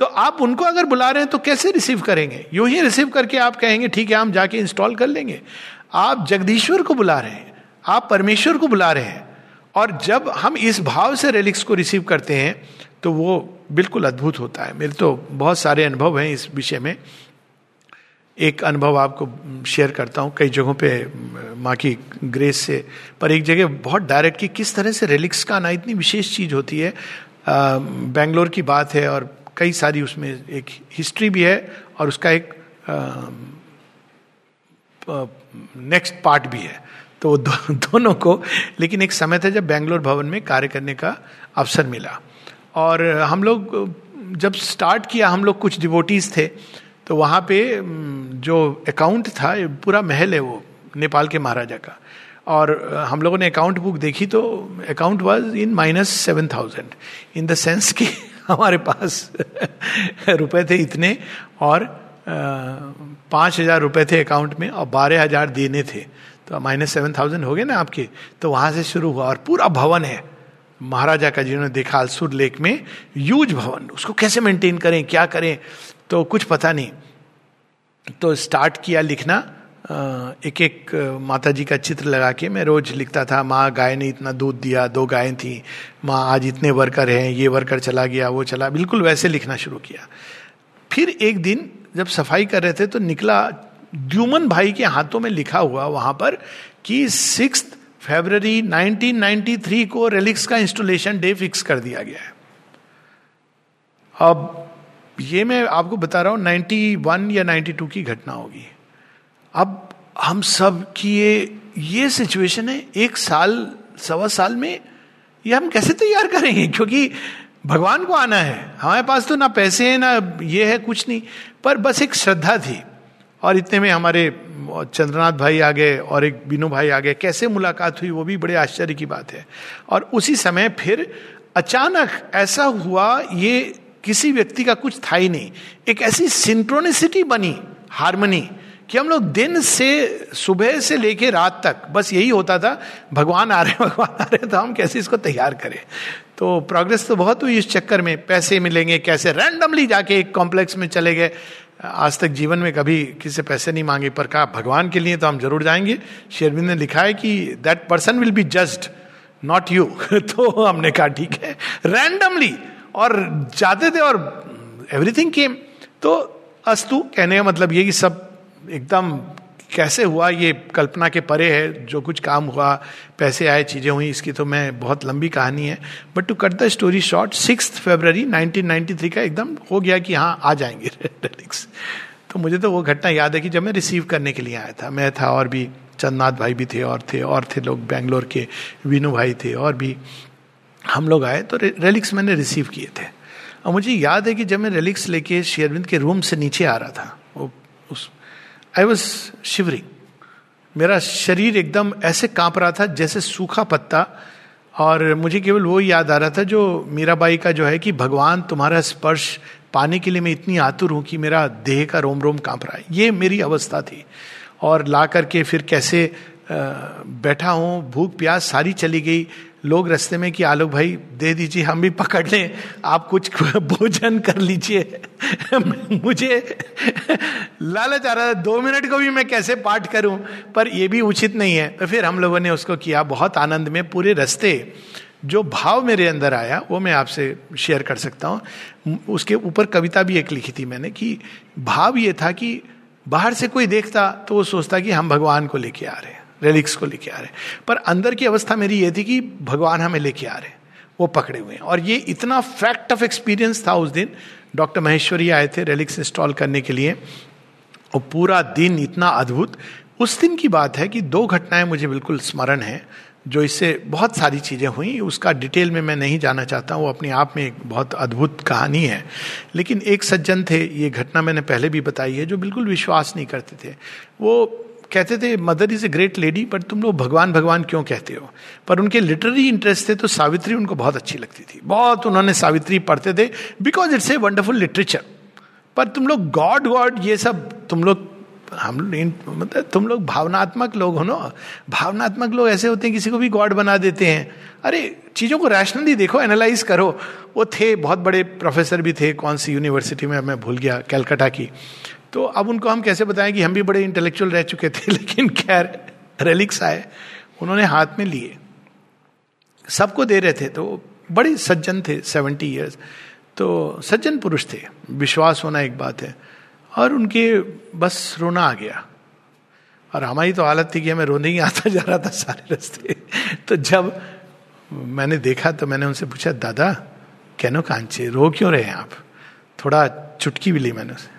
तो आप उनको अगर बुला रहे हैं तो कैसे रिसीव करेंगे? यूँ ही रिसीव करके आप कहेंगे, ठीक है, हम जाके इंस्टॉल कर लेंगे। आप जगदीश्वर को बुला रहे हैं। आप परमेश्वर को बुला रहे हैं। और जब हम इस भाव से रेलिक्स को रिसीव करते हैं तो वो बिल्कुल अद्भुत होता है। मेरे तो बहुत सारे अनुभव हैं इस विषय में। एक अनुभव आपको शेयर करता हूँ कई जगहों पे माँ की ग्रेस से पर एक जगह बहुत डायरेक्ट कि किस तरह से रिलिक्स का आना इतनी विशेष चीज़ होती है। बेंगलोर की बात है और कई सारी उसमें एक हिस्ट्री भी है और उसका एक नेक्स्ट पार्ट भी है। तो दो, दोनों को लेकिन एक समय था जब बेंगलोर भवन में कार्य करने का अवसर मिला। और हम लोग, जब स्टार्ट किया, हम लोग कुछ डिवोटीज थे तो वहाँ पे जो अकाउंट था पूरा महल है वो, नेपाल के महाराजा का। और हम लोगों ने अकाउंट बुक देखी तो account was in minus seven thousand in the sense कि हमारे पास रुपए थे इतने, और पाँच हज़ार रुपये थे अकाउंट में, और बारह हज़ार देने थे। तो माइनस सेवन थाउज़ेंड हो गए ना आपके तो वहाँ से शुरू हुआ, और पूरा भवन है। महाराजा का जिन्होंने देखा अलसुर लेक में यूज़ भवन, उसको कैसे मेंटेन करें, क्या करें तो कुछ पता नहीं। तो स्टार्ट किया लिखना एक एक माता जी का चित्र लगा के मैं रोज लिखता था, माँ, गाय ने इतना दूध दिया, दो गायें थी। माँ, आज इतने वर्कर हैं, ये वर्कर चला गया, वो चला बिल्कुल वैसे लिखना शुरू किया। फिर एक दिन जब सफ़ाई कर रहे थे तो निकला द्युमन भाई के हाथों में लिखा हुआ वहाँ पर कि सिक्स फेबररी 1993 को रेलिक्स का इंस्टॉलेशन डे फिक्स कर दिया गया है। अब ये मैं आपको बता रहा हूँ 91 या 92 की घटना होगी। अब हम सब की ये ये सिचुएशन है, एक साल, सवा साल में ये हम कैसे तैयार करेंगे? क्योंकि भगवान को आना है। हमारे पास तो ना पैसे हैं, ना ये है, कुछ नहीं। पर बस एक श्रद्धा थी। और इतने में हमारे चंद्रनाथ भाई आ गए और एक बीनू भाई आ गए कैसे मुलाकात हुई, वो भी बड़े आश्चर्य की बात है। और उसी समय फिर अचानक ऐसा हुआ, ये किसी व्यक्ति का कुछ था ही नहीं। एक ऐसी सिंक्रोनिसिटी बनी, हारमोनी, कि हम लोग दिन से सुबह से लेके रात तक, बस यही होता था, भगवान आ रहे हैं भगवान आ रहे हैं तो हम कैसे इसको तैयार करें? तो प्रोग्रेस तो बहुत हुई इस चक्कर में, पैसे मिलेंगे कैसे? रैंडमली जाके एक कॉम्प्लेक्स में चले गए। आज तक जीवन में कभी किसी से पैसे नहीं मांगे, पर कहा, भगवान के लिए तो हम ज़रूर जाएँगे। शेरविंद ने लिखा है कि that person will be just not you तो हमने कहा, ठीक है। रैंडमली और जाते थे और एवरीथिंग केम तो अस्तु कहने का मतलब ये कि सब एकदम कैसे हुआ ये कल्पना के परे है? जो कुछ काम हुआ, पैसे आए, चीज़ें हुई, इसकी तो मैं बहुत लंबी कहानी है। But to cut the story short six February 1993 का एकदम हो गया कि हाँ आ जाएँगे डेलिक्स तो मुझे तो वो घटना याद है कि जब मैं रिसीव करने के लिए आया था, मैं था और भी चंदनाथ भाई भी थे, और थे और थे लोग बैंगलोर के वीनू भाई थे, और भी हम लोग आए तो रेलिक्स मैंने रिसीव किए थे। और मुझे याद है कि जब मैं रेलिक्स लेके शेयरविंद के रूम से नीचे आ रहा था, वो उस आई वॉज़ शिवरिंग मेरा शरीर एकदम ऐसे काँप रहा था जैसे सूखा पत्ता, और मुझे केवल वो याद आ रहा था जो मीराबाई का जो है कि भगवान तुम्हारा स्पर्श पाने के लिए मैं इतनी आतुर हूँ कि मेरा देह का रोम रोम काँप रहा है। ये मेरी अवस्था थी। और ला करके फिर कैसे बैठा हूँ भूख प्यास सारी चली गई लोग रस्ते में कि, आलोक भाई, दे दीजिए, हम भी पकड़ लें। आप कुछ भोजन कर लीजिए। मुझे लालच आ रहा था दो मिनट को भी मैं कैसे पाठ करूँ? पर यह भी उचित नहीं है। तो फिर हम लोगों ने उसको किया बहुत आनंद में। पूरे रस्ते जो भाव मेरे अंदर आया, वो मैं आपसे शेयर कर सकता हूँ। उसके ऊपर कविता भी एक लिखी थी मैंने कि, भाव ये था कि बाहर से कोई देखता तो वो सोचता कि हम भगवान को लेके आ रहे हैं। रेलिक्स को लेके आ रहे पर अंदर की अवस्था मेरी ये थी कि भगवान हमें लेके आ रहे वो पकड़े हुए हैं। और ये इतना फैक्ट ऑफ़ एक्सपीरियंस था उस दिन डॉक्टर महेश्वरी आए थे रेलिक्स इंस्टॉल करने के लिए। और पूरा दिन इतना अद्भुत। उस दिन की बात है कि दो घटनाएँ मुझे बिल्कुल स्मरण है, जो इससे बहुत सारी चीज़ें हुई। उसका डिटेल में मैं नहीं जाना चाहता हूँ। वो अपने आप में एक बहुत अद्भुत कहानी है। लेकिन एक सज्जन थे, ये घटना मैंने पहले भी बताई है, जो बिल्कुल विश्वास नहीं करते थे। वो कहते थे, mother is a great lady but तुम लोग भगवान भगवान क्यों कहते हो? पर उनके लिटरेरी इंटरेस्ट थे तो सावित्री उनको बहुत अच्छी लगती थी। बहुत उन्होंने सावित्री पढ़ते थे because it's a wonderful literature पर तुम लोग गॉड गॉड ये सब तुम लोग, हम मतलब तुम लोग भावनात्मक लोग हो ना? भावनात्मक लोग ऐसे होते हैं, किसी को भी गॉड बना देते हैं। अरे, चीज़ों को रैशनली देखो एनालाइज करो। वो थे, बहुत बड़े प्रोफेसर भी थे, कौन सी यूनिवर्सिटी में, मैं भूल गया कैलकाटा की। तो अब उनको हम कैसे बताएँ कि हम भी बड़े इंटेलेक्चुअल रह चुके थे, लेकिन खैर रेलिक्स आए, उन्होंने हाथ में लिए। सबको दे रहे थे तो बड़े सज्जन थे सेवेंटी ईयर्स तो सज्जन पुरुष थे, विश्वास होना एक बात है। और उनके बस रोना आ गया। और हमारी तो हालत थी कि हमें रोने ही आता जा रहा था सारे रास्ते। तो जब मैंने देखा तो मैंने उनसे पूछा, दादा, कैनो कांचे, रो क्यों रहे हैं आप? थोड़ा चुटकी भी ली मैंने उसे।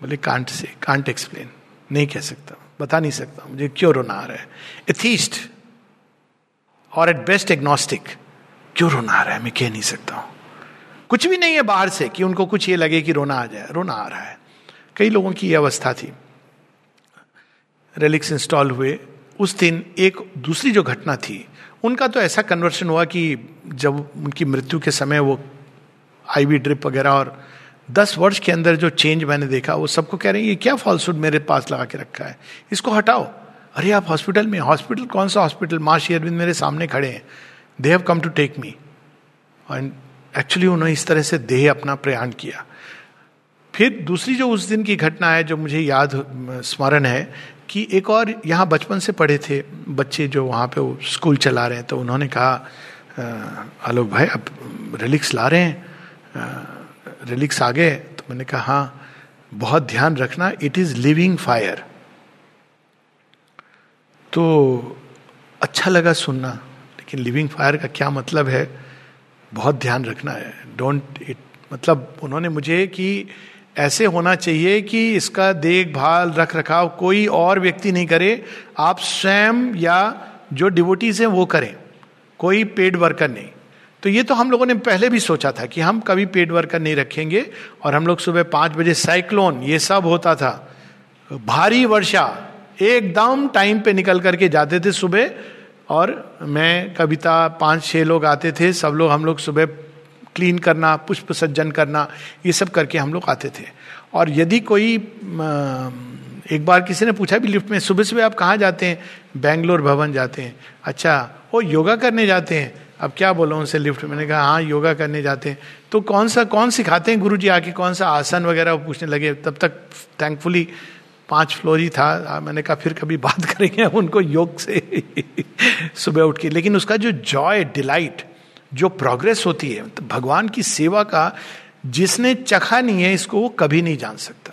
बोले कांट से कांट एक्सप्लेन नहीं कह सकता बता नहीं सकता मुझे क्यों रोना आ रहा है? एथीस्ट और एट बेस्ट एग्नोस्टिक क्यों रोना आ रहा है? मैं कह नहीं सकता हूँ। कुछ भी नहीं है बाहर से कि उनको कुछ ये लगे कि रोना आ जाए, रोना आ रहा है। कई लोगों की यह अवस्था थी। रेलिक्स इंस्टॉल हुए। उस दिन एक दूसरी जो घटना थी, उनका तो ऐसा कन्वर्शन हुआ कि जब उनकी मृत्यु के समय वो आईवी ड्रिप वगैरह और दस वर्ष के अंदर जो चेंज मैंने देखा, वो सबको कह रहे हैं, ये क्या फॉल्सूड मेरे पास लगा के रखा है? इसको हटाओ। अरे, आप हॉस्पिटल में हॉस्पिटल कौन सा हॉस्पिटल माँ शेयरविंद मेरे सामने खड़े हैं। They have come to take me and actually उन्होंने इस तरह से देह अपना प्रयाण किया। फिर दूसरी जो उस दिन की घटना है, जो मुझे याद, स्मरण है, कि एक और यहाँ बचपन से पढ़े थे बच्चे जो वहाँ पे वो स्कूल चला रहे हैं तो उन्होंने कहा आलोक भाई अब रिलिक्स ला रहे हैं? रिलिक्स आ गए तो मैंने कहा हाँ बहुत ध्यान रखना इट इज़ लिविंग फायर तो अच्छा लगा सुनना, लेकिन लिविंग फायर का क्या मतलब है? बहुत ध्यान रखना है। डोंट इट मतलब उन्होंने मुझे कि ऐसे होना चाहिए कि इसका देखभाल रख रखाव कोई और व्यक्ति नहीं करे। आप स्वयं या जो डिवोटीज हैं वो करें। कोई पेड वर्कर नहीं। तो ये तो हम लोगों ने पहले भी सोचा था कि हम कभी पेड वर्कर नहीं रखेंगे और हम लोग सुबह पाँच बजे साइक्लोन, ये सब होता था। भारी वर्षा, एकदम टाइम पे निकल करके जाते थे सुबह और मैं, कविता, पाँच छह लोग आते थे, सब लोग हम लोग सुबह क्लीन करना, पुष्प सज्जन करना, ये सब करके हम लोग आते थे। और यदि कोई एक बार किसी ने पूछा भी लिफ्ट में, सुबह सुबह आप कहाँ जाते हैं? बेंगलोर भवन जाते हैं। अच्छा वो योगा करने जाते हैं। अब क्या बोलो उनसे लिफ्ट? मैंने कहा हाँ योगा करने जाते हैं। तो कौन सा, कौन सिखाते हैं गुरु जी आके? कौन सा आसन वगैरह वो पूछने लगे? तब तक थैंकफुली पाँच फ्लोर ही था। मैंने कहा, फिर कभी बात करेंगे उनको योग से सुबह उठ के। लेकिन उसका जो जॉय डिलाइट जो प्रोग्रेस होती है तो भगवान की सेवा का जिसने चखा नहीं है, इसको वो कभी नहीं जान सकता।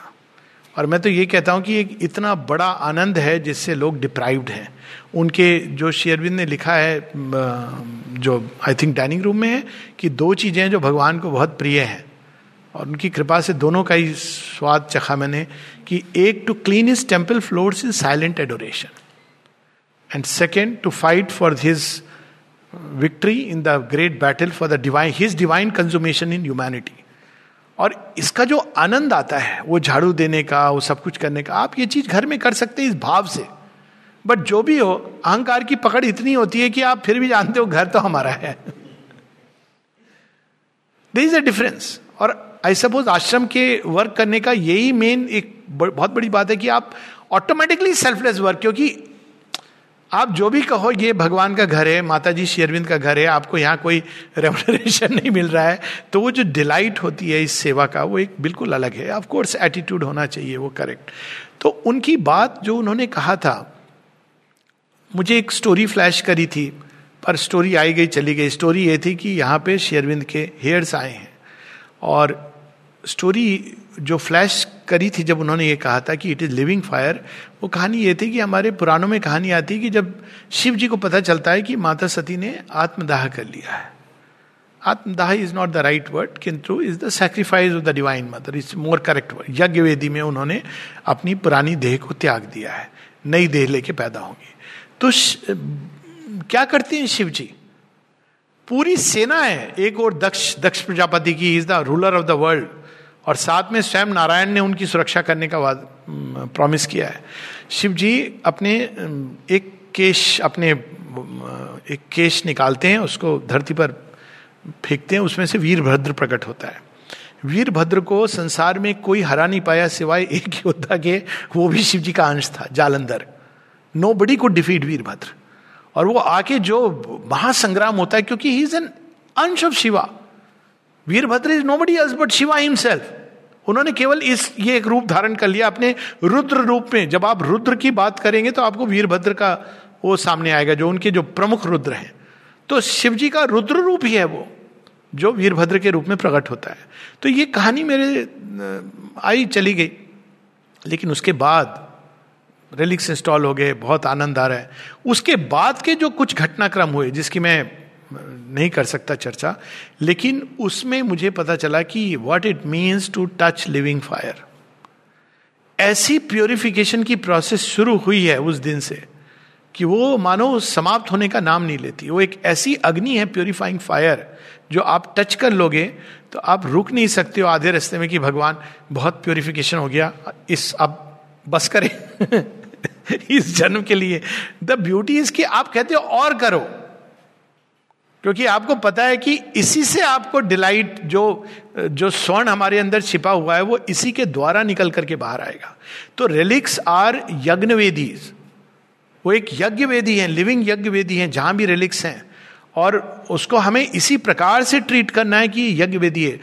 और मैं तो ये कहता हूँ कि एक इतना बड़ा आनंद है जिससे लोग डिप्राइव्ड हैं। उनके जो शेयरविंद ने लिखा है जो आई थिंक डाइनिंग रूम में है, कि दो चीज़ें हैं जो भगवान को बहुत प्रिय हैं। और उनकी कृपा से दोनों का ही स्वाद चखा मैंने कि एक to clean is temple floors in silent adoration and second to fight for his victory in the great battle for the divine his divine consummation in humanity और इसका जो आनंद आता है, वो झाड़ू देने का, वो सब कुछ करने का, आप ये चीज़ घर में कर सकते हैं इस भाव से। बट जो भी हो, अहंकार की पकड़ इतनी होती है कि आप फिर भी जानते हो घर तो हमारा है। दे इज़ अ डिफरेंस और आई सपोज़ आश्रम के वर्क करने का यही मेन एक बहुत बड़ी बात है कि आप ऑटोमेटिकली सेल्फलेस वर्क क्योंकि आप जो भी कहो, ये भगवान का घर है माता जी शेरविंद का घर है, आपको यहाँ कोई रेवलेशन नहीं मिल रहा है। तो वो जो डिलाइट होती है इस सेवा का, वो एक बिल्कुल अलग है। ऑफ़ कोर्स एटीट्यूड होना चाहिए, वो करेक्ट तो उनकी बात जो उन्होंने कहा था, मुझे एक स्टोरी फ्लैश करी थी, पर स्टोरी आई गई, चली गई। स्टोरी ये थी कि यहाँ पे शेरविंद के हेयर्स आए हैं। और स्टोरी जो फ्लैश करी थी जब उन्होंने ये कहा था कि इट इज़ लिविंग फायर वो कहानी ये थी कि हमारे पुराणों में कहानी आती है कि जब शिव जी को पता चलता है कि माता सती ने आत्मदाह कर लिया है। आत्मदाह is not the right word किंतु is the sacrifice of the divine mother is more correct word यज्ञ वेदी में उन्होंने अपनी पुरानी देह को त्याग दिया है। नई देह लेके पैदा होंगी। तो क्या करते हैं शिव जी? पूरी सेना है। एक और दक्ष दक्ष प्रजापति की is the ruler of the world और साथ में स्वयं नारायण ने उनकी सुरक्षा करने का वाद प्रॉमिस किया है। शिव जी अपने एक केश, अपने एक केश निकालते हैं, उसको धरती पर फेंकते हैं, उसमें से वीरभद्र प्रकट होता है। वीरभद्र को संसार में कोई हरा नहीं पाया सिवाय एक योद्धा के, वो भी शिव जी का अंश था, जालंधर। नो बडी को डिफीट वीरभद्र। और वो आके जो महासंग्राम होता है, क्योंकि he is an ansh of Shiva Virabhadra is nobody else but Shiva himself उन्होंने केवल इस, ये एक रूप धारण कर लिया अपने रुद्र रूप में। जब आप रुद्र की बात करेंगे तो आपको वीरभद्र का वो सामने आएगा, जो उनके जो प्रमुख रुद्र हैं। तो शिव जी का रुद्र रूप ही है वो, जो वीरभद्र के रूप में प्रकट होता है। तो ये कहानी मेरे आई, चली गई। लेकिन उसके बाद रिलिक्स इंस्टॉल हो गए, बहुत आनंद आ रहा है। उसके बाद के जो कुछ घटनाक्रम हुए, जिसकी मैं नहीं कर सकता चर्चा, लेकिन उसमें मुझे पता चला कि what it means to touch living fire ऐसी प्योरिफिकेशन की प्रोसेस शुरू हुई है उस दिन से कि वो, मानो, समाप्त होने का नाम नहीं लेती। वो एक ऐसी अग्नि है प्योरीफाइंग फायर जो आप टच कर लोगे तो आप रुक नहीं सकते हो आधे रास्ते में कि भगवान, बहुत प्योरिफिकेशन हो गया, इस, अब बस करें। इस जन्म के लिए। द ब्यूटी इज़ कि आप कहते हो और करो। क्योंकि आपको पता है कि इसी से आपको डिलाइट जो जो स्वर्ण हमारे अंदर छिपा हुआ है, वो इसी के द्वारा निकल करके बाहर आएगा। तो रिलिक्स आर यज्ञ वेदीज वो एक यज्ञ वेदी है लिविंग यज्ञ वेदी है, जहाँ भी रिलिक्स हैं। और उसको हमें इसी प्रकार से ट्रीट करना है कि यज्ञ वेदी है।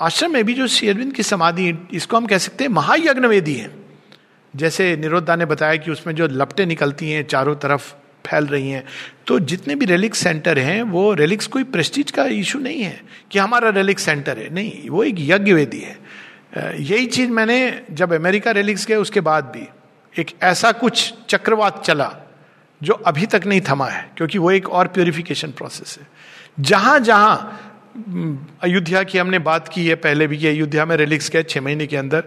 आश्रम में भी जो शेरविंद की समाधि इसको हम कह सकते हैं महायज्ञ वेदी है। जैसे निरोधा ने बताया कि उसमें जो लपटे निकलती हैं चारों तरफ़ फैल रही हैं। तो जितने भी रेलिक्स सेंटर हैं, वो रेलिक्स कोई प्रेस्टीज का इशू नहीं है कि हमारा रेलिक्स सेंटर है। नहीं, वो एक यज्ञ वेदी है यही चीज़ मैंने जब अमेरिका रेलिक्स गए, उसके बाद भी एक ऐसा कुछ चक्रवात चला जो अभी तक नहीं थमा है, क्योंकि वो एक और प्योरिफिकेशन प्रोसेस है। जहाँ जहाँ अयोध्या की हमने बात की है, पहले भी कि अयोध्या में रेलिक्स गए छह महीने के अंदर,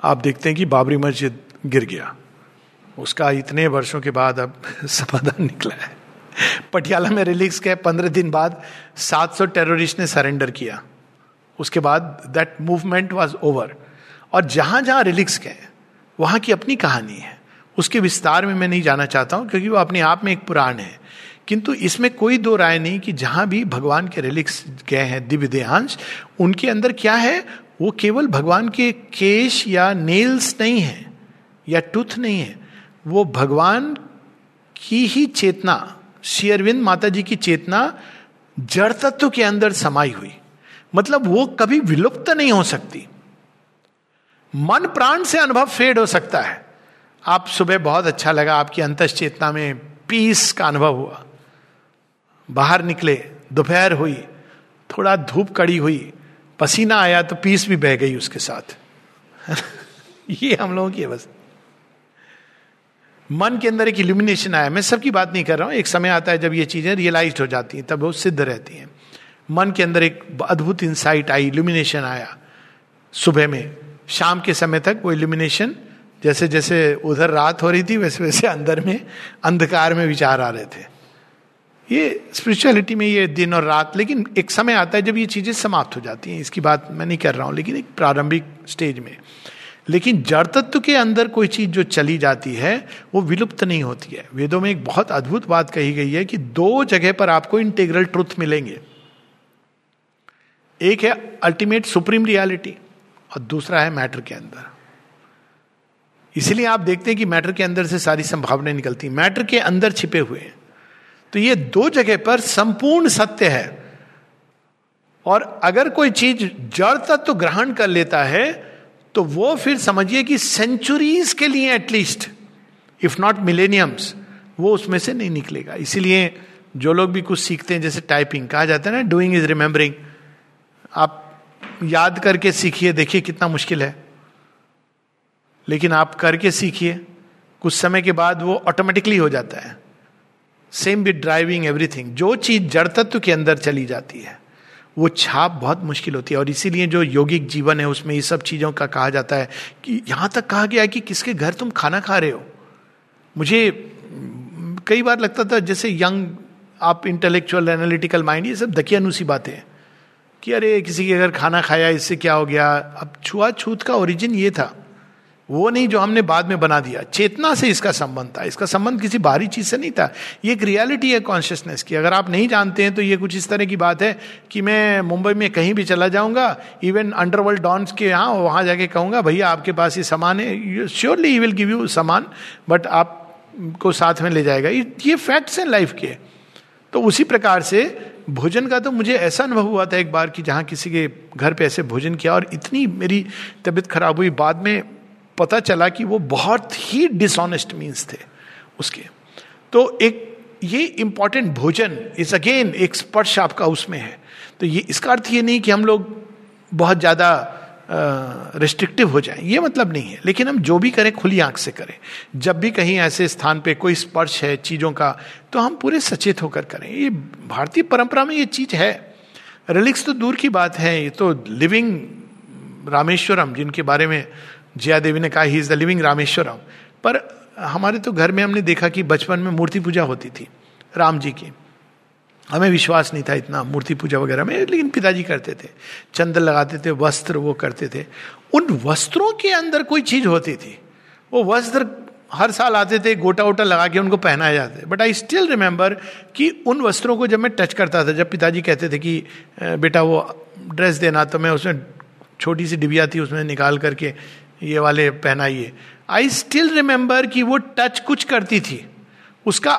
आप देखते हैं कि बाबरी मस्जिद गिर गया। उसका इतने वर्षों के बाद अब समाधान निकला है। पटियाला में रिलीज़ के पंद्रह दिन बाद 700 टेररिस्ट ने सरेंडर किया। उसके बाद दैट मूवमेंट वाज ओवर और जहाँ जहाँ रिलिक्स गए, वहाँ की अपनी कहानी है। उसके विस्तार में मैं नहीं जाना चाहता हूँ, क्योंकि वो अपने आप में एक पुराण है। किंतु इसमें कोई दो राय नहीं कि जहाँ भी भगवान के रिलिक्स गए हैं, दिव्य देहांश, उनके अंदर क्या है? वो केवल भगवान के केश या नेल्स नहीं है, या टूथ नहीं है। वो भगवान की ही चेतना शेयरविंद माता जी की चेतना जड़ तत्व के अंदर समाई हुई। मतलब वो कभी विलुप्त नहीं हो सकती। मन प्राण से अनुभव फेड हो सकता है। आप सुबह बहुत अच्छा लगा, आपकी अंत चेतना में पीस का अनुभव हुआ। बाहर निकले, दोपहर हुई, थोड़ा धूप कड़ी हुई, पसीना आया तो पीस भी बह गई उसके साथ। ये हम लोगों की बस मन के अंदर एक इल्यूमिनेशन आया। मैं सबकी बात नहीं कर रहा हूँ। एक समय आता है जब ये चीज़ें रियलाइज़ हो जाती हैं, तब वो सिद्ध रहती हैं। मन के अंदर एक अद्भुत इंसाइट आई इल्यूमिनेशन आया। सुबह में, शाम के समय तक वो इल्यूमिनेशन जैसे जैसे उधर रात हो रही थी, वैसे वैसे अंदर में, अंधकार में विचार आ रहे थे। ये स्पिरिचुअलिटी में ये दिन और रात, लेकिन एक समय आता है जब ये चीज़ें समाप्त हो जाती हैं। इसकी बात मैं नहीं कर रहा हूँ, लेकिन एक प्रारंभिक स्टेज में। लेकिन जड़ तत्व के अंदर कोई चीज़ जो चली जाती है, वो विलुप्त नहीं होती है। वेदों में एक बहुत अद्भुत बात कही गई है कि दो जगह पर आपको इंटेग्रल ट्रुथ मिलेंगे। एक है अल्टीमेट सुप्रीम रियलिटी और दूसरा है मैटर के अंदर। इसलिए आप देखते हैं कि मैटर के अंदर से सारी संभावनाएँ निकलती मैटर के अंदर छिपे हुए हैं। तो ये दो जगह पर संपूर्ण सत्य है। और अगर कोई चीज़ जड़ तत्व तो ग्रहण कर लेता है तो वो फिर समझिए कि सेंचुरीज के लिए एटलीस्ट इफ़ नॉट मिलेनियम्स वो उसमें से नहीं निकलेगा। इसीलिए जो लोग भी कुछ सीखते हैं, जैसे टाइपिंग कहा जाता है ना डूइंग इज़ रिमेंबरिंग आप याद करके सीखिए, देखिए कितना मुश्किल है। लेकिन आप करके सीखिए, कुछ समय के बाद वो ऑटोमेटिकली हो जाता है। सेम विद ड्राइविंग एवरीथिंग जो चीज़ जड़ तत्व के अंदर चली जाती है। वो छाप बहुत मुश्किल होती है और इसीलिए जो यौगिक जीवन है, उसमें ये सब चीज़ों का कहा जाता है कि यहाँ तक कहा गया है कि किसके घर तुम खाना खा रहे हो? मुझे, कई बार लगता था जैसे यंग, आप इंटेलेक्चुअल एनालिटिकल माइंड ये सब दकियानुसी बातें हैं कि अरे, किसी के घर खाना खाया, इससे क्या हो गया? अब छुआछूत का ओरिजिन ये था। वो नहीं जो हमने बाद में बना दिया। चेतना से इसका संबंध था। इसका संबंध किसी बाहरी चीज़ से नहीं था। ये एक रियलिटी है कॉन्शियसनेस की। अगर आप नहीं जानते हैं तो ये कुछ इस तरह की बात है कि मैं मुंबई में कहीं भी चला जाऊँगा इवन अंडरवर्ल्ड डॉन्स के यहाँ, वहाँ जाके कहूँगा, भैया, आपके पास ये सामान है। Surely will give you saman but आप को साथ में ले जाएगा। ये फैक्ट्स हैं लाइफ के। तो उसी प्रकार से भोजन का तो मुझे ऐसा अनुभव हुआ था एक बार कि जहाँ किसी के घर पे ऐसे भोजन किया और इतनी मेरी तबीयत खराब हुई। बाद में पता चला कि वो बहुत ही डिसऑनेस्ट मीन्स थे उसके। तो एक, ये इंपॉर्टेंट भोजन इज़ अगेन एक स्पर्श आपका उसमें है। तो ये, इसका अर्थ ये नहीं कि हम लोग बहुत ज़्यादा रिस्ट्रिक्टिव हो जाए। ये मतलब नहीं है। लेकिन हम जो भी करें, खुली आँख से करें। जब भी कहीं ऐसे स्थान पे कोई स्पर्श है चीज़ों का तो हम पूरे सचेत होकर करें। ये भारतीय परंपरा में ये चीज़ है। रिलिक्स तो दूर की बात है। ये तो लिविंग रामेश्वरम, जिनके बारे में जया देवी ने कहा he is the living Rameshwaram पर हमारे तो घर में हमने देखा कि बचपन में मूर्ति पूजा होती थी, राम जी की। हमें विश्वास नहीं था इतना मूर्ति पूजा वगैरह में, लेकिन पिताजी करते थे। चंदन लगाते थे, वस्त्र वो करते थे। उन वस्त्रों के अंदर कोई चीज़ होती थी। वो वस्त्र हर साल आते थे, गोटा वोटा लगा के उनको पहनाए जाते थे। बट आई स्टिल रिमेंबर कि उन वस्त्रों को जब मैं टच करता था, जब पिताजी कहते थे कि बेटा वो ड्रेस देना तो मैं उसमें छोटी सी डिबिया थी, उसमें निकाल करके ये वाले पहनाइए। आई स्टिल रिमेंबर कि वो टच कुछ करती थी। उसका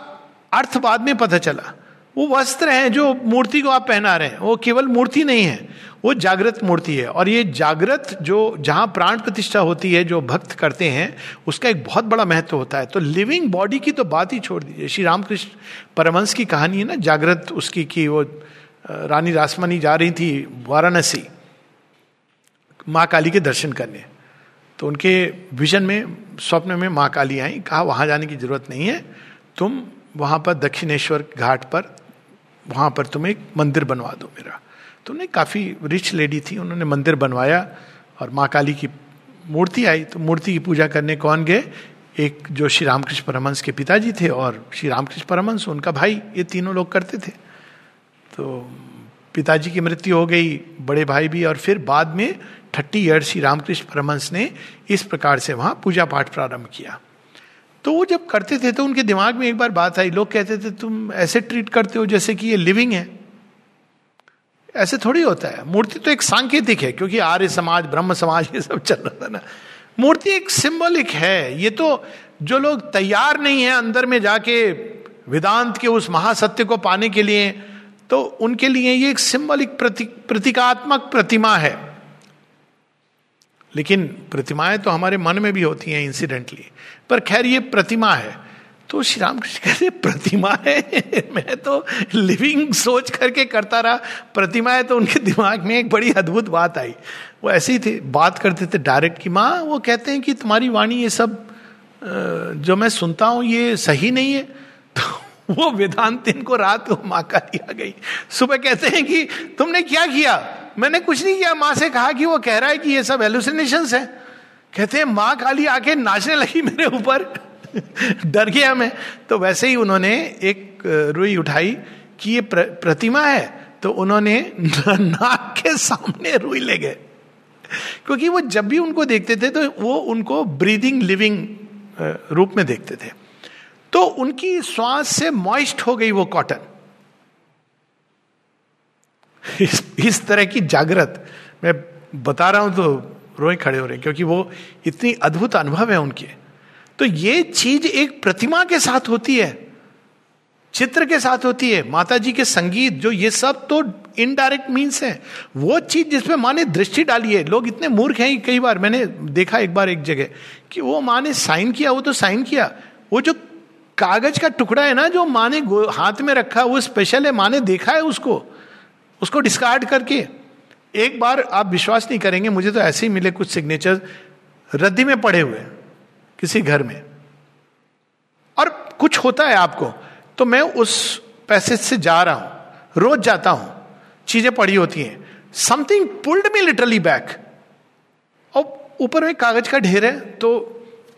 अर्थ बाद में पता चला। वो वस्त्र हैं जो मूर्ति को आप पहना रहे हैं। वो केवल मूर्ति नहीं है। वो जागृत मूर्ति है। और ये जागृत जो, जहाँ प्राण प्रतिष्ठा होती है, जो भक्त करते हैं, उसका एक बहुत बड़ा महत्व होता है। तो लिविंग बॉडी की तो बात ही छोड़ दीजिए। श्री रामकृष्ण परमंश की कहानी है ना, जागृत उसकी कि वो रानी रासमनी जा रही थी वाराणसी, माँ काली के दर्शन करने। तो उनके विजन में, स्वप्न में माँ काली आई, कहा, वहाँ जाने की ज़रूरत नहीं है। तुम वहाँ पर दक्षिणेश्वर घाट पर, वहाँ पर तुम एक मंदिर बनवा दो मेरा। तो उन्हें काफ़ी रिच लेडी थी, उन्होंने मंदिर बनवाया और माँ काली की मूर्ति आई। तो मूर्ति की पूजा करने कौन गए? एक जो श्री रामकृष्ण परमंश के पिताजी थे और श्री रामकृष्ण परमंश उनका भाई, ये तीनों लोग करते थे। तो पिताजी की मृत्यु हो गई, बड़े भाई भी, और फिर बाद में थर्टी ईयर श्री रामकृष्ण परमंश ने इस प्रकार से वहाँ पूजा पाठ प्रारंभ किया। तो वो जब करते थे तो उनके दिमाग में एक बार बात आई। लोग कहते थे, तुम ऐसे ट्रीट करते हो जैसे कि ये लिविंग है। ऐसे थोड़ी होता है। मूर्ति तो एक सांकेतिक है, क्योंकि आर्य समाज, ब्रह्म समाज, ये सब चल रहा था ना। मूर्ति एक सिंबलिक है। ये तो जो लोग तैयार नहीं है अंदर में जाके, वेदांत के उस महासत्य को पाने के लिए तो उनके लिए ये एक सिंबलिक प्रतीकात्मक प्रतिमा है। लेकिन प्रतिमाएँ तो हमारे मन में भी होती हैं इंसिडेंटली पर खैर, ये प्रतिमा है। तो श्री रामकृष्ण कहते प्रतिमा है मैं तो लिविंग सोच करके करता रहा। प्रतिमा है तो उनके दिमाग में एक बड़ी अद्भुत बात आई। वो ऐसी थी, बात करते थे डायरेक्ट की, माँ, वो कहते हैं कि तुम्हारी वाणी ये सब जो मैं सुनता हूँ, ये सही नहीं है? तो वो वेदांत इनको रात को माँ का दिया गई। सुबह कहते हैं कि तुमने क्या किया? मैंने कुछ नहीं किया। माँ से कहा कि वो कह रहा है कि ये सब एलुसिनेशन है। कहते हैं माँ खाली आके नाचने लगी मेरे ऊपर। डर गया मैं। तो वैसे ही उन्होंने एक रुई उठाई कि ये प्र, प्रतिमा है तो उन्होंने नाक के सामने रुई ले गए। क्योंकि वो जब भी उनको देखते थे तो वो उनको ब्रीदिंग लिविंग रूप में देखते थे। तो उनकी श्वास से मॉइस्ट हो गई वो कॉटन। इस, इस तरह की जागृत मैं बता रहा हूँ तो रोए खड़े हो रहे क्योंकि वो इतनी अद्भुत अनुभव है उनके। तो ये चीज़ एक प्रतिमा के साथ होती है चित्र के साथ होती है माता जी के संगीत जो ये सब तो इनडायरेक्ट मीन्स है। वो चीज़ जिसमें माँ ने दृष्टि डाली है लोग इतने मूर्ख हैं कई बार मैंने देखा एक बार एक जगह कि वो माँ ने साइन किया वो तो साइन किया वो जो कागज़ का टुकड़ा है ना जो माँ ने हाथ में रखा वो स्पेशल है माँ ने देखा है उसको उसको डिस्कार्ड करके। एक बार आप विश्वास नहीं करेंगे, मुझे तो ऐसे ही मिले कुछ सिग्नेचर रद्दी में पड़े हुए, किसी घर में। और कुछ होता है आपको तो मैं उस पैसेज से जा रहा हूँ, रोज जाता हूँ, चीज़ें पड़ी होती हैं। Something pulled me literally back और ऊपर में कागज़ का ढेर है तो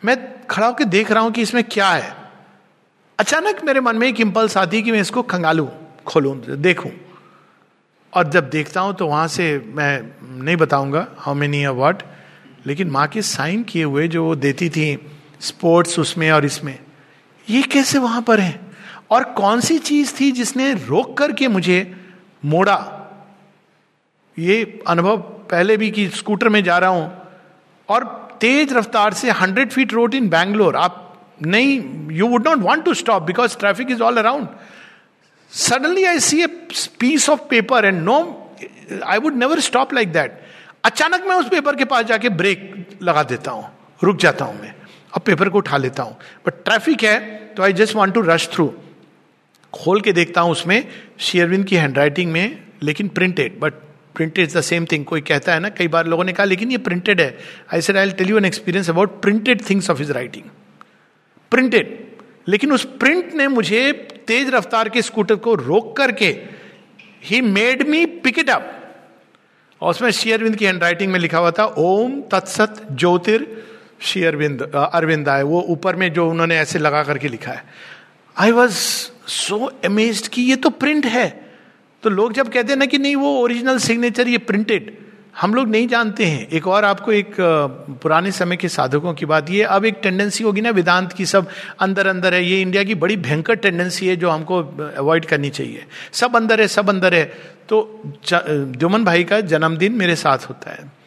मैं खड़ा होकर देख रहा हूँ कि इसमें क्या है। अचानक मेरे मन में एक इंपल्स आती है कि मैं इसको खंगालू, खोलूं, देखूँ। और जब देखता हूँ तो वहाँ से मैं नहीं बताऊँगा हाउ मेनी अ वर्ड लेकिन माँ के साइन किए हुए जो वो देती थी स्पोर्ट्स उसमें और इसमें, ये कैसे वहाँ पर है? और कौन सी चीज़ थी जिसने रोक करके मुझे मोड़ा? ये अनुभव पहले भी कि स्कूटर में जा रहा हूँ और तेज रफ्तार से hundred feet road in Bangalore आप नहीं you would not want to stop because traffic is all around suddenly I see a piece of paper and no I would never stop like that अचानक मैं उस paper के पास जाके break लगा देता हूँ, रुक जाता हूँ मैं, अब पेपर को उठा लेता हूँ। बट ट्रैफ़िक है तो I just want to rush through खोल के देखता हूँ उसमें शेयरविंद की हैंडराइटिंग में, लेकिन printed but printed the same thing कोई कहता है ना, कई बार लोगों ने कहा, लेकिन ये प्रिंटेड है। I said I tell you an experience about printed things of his writing printed लेकिन उस प्रिंट ने मुझे तेज रफ्तार के स्कूटर को रोक करके he made me pick it up और उसमें शेयरविंद की हैंडराइटिंग में लिखा हुआ था, ओम तत्सत ज्योतिर श्री अरविंद अरविंद आए. वो ऊपर में जो उन्होंने ऐसे लगा करके लिखा है। आई वॉज़ सो अमेज कि ये तो प्रिंट है। तो लोग जब कहते हैं ना कि नहीं, वो ओरिजिनल सिग्नेचर ये प्रिंटेड हम लोग नहीं जानते हैं। एक और आपको एक पुराने समय के साधकों की बात ये, अब एक टेंडेंसी होगी ना वेदांत की सब अंदर अंदर है। ये इंडिया की बड़ी भयंकर टेंडेंसी है जो हमको अवॉइड करनी चाहिए। सब अंदर है, सब अंदर है। तो जुमन भाई का जन्मदिन मेरे साथ होता है।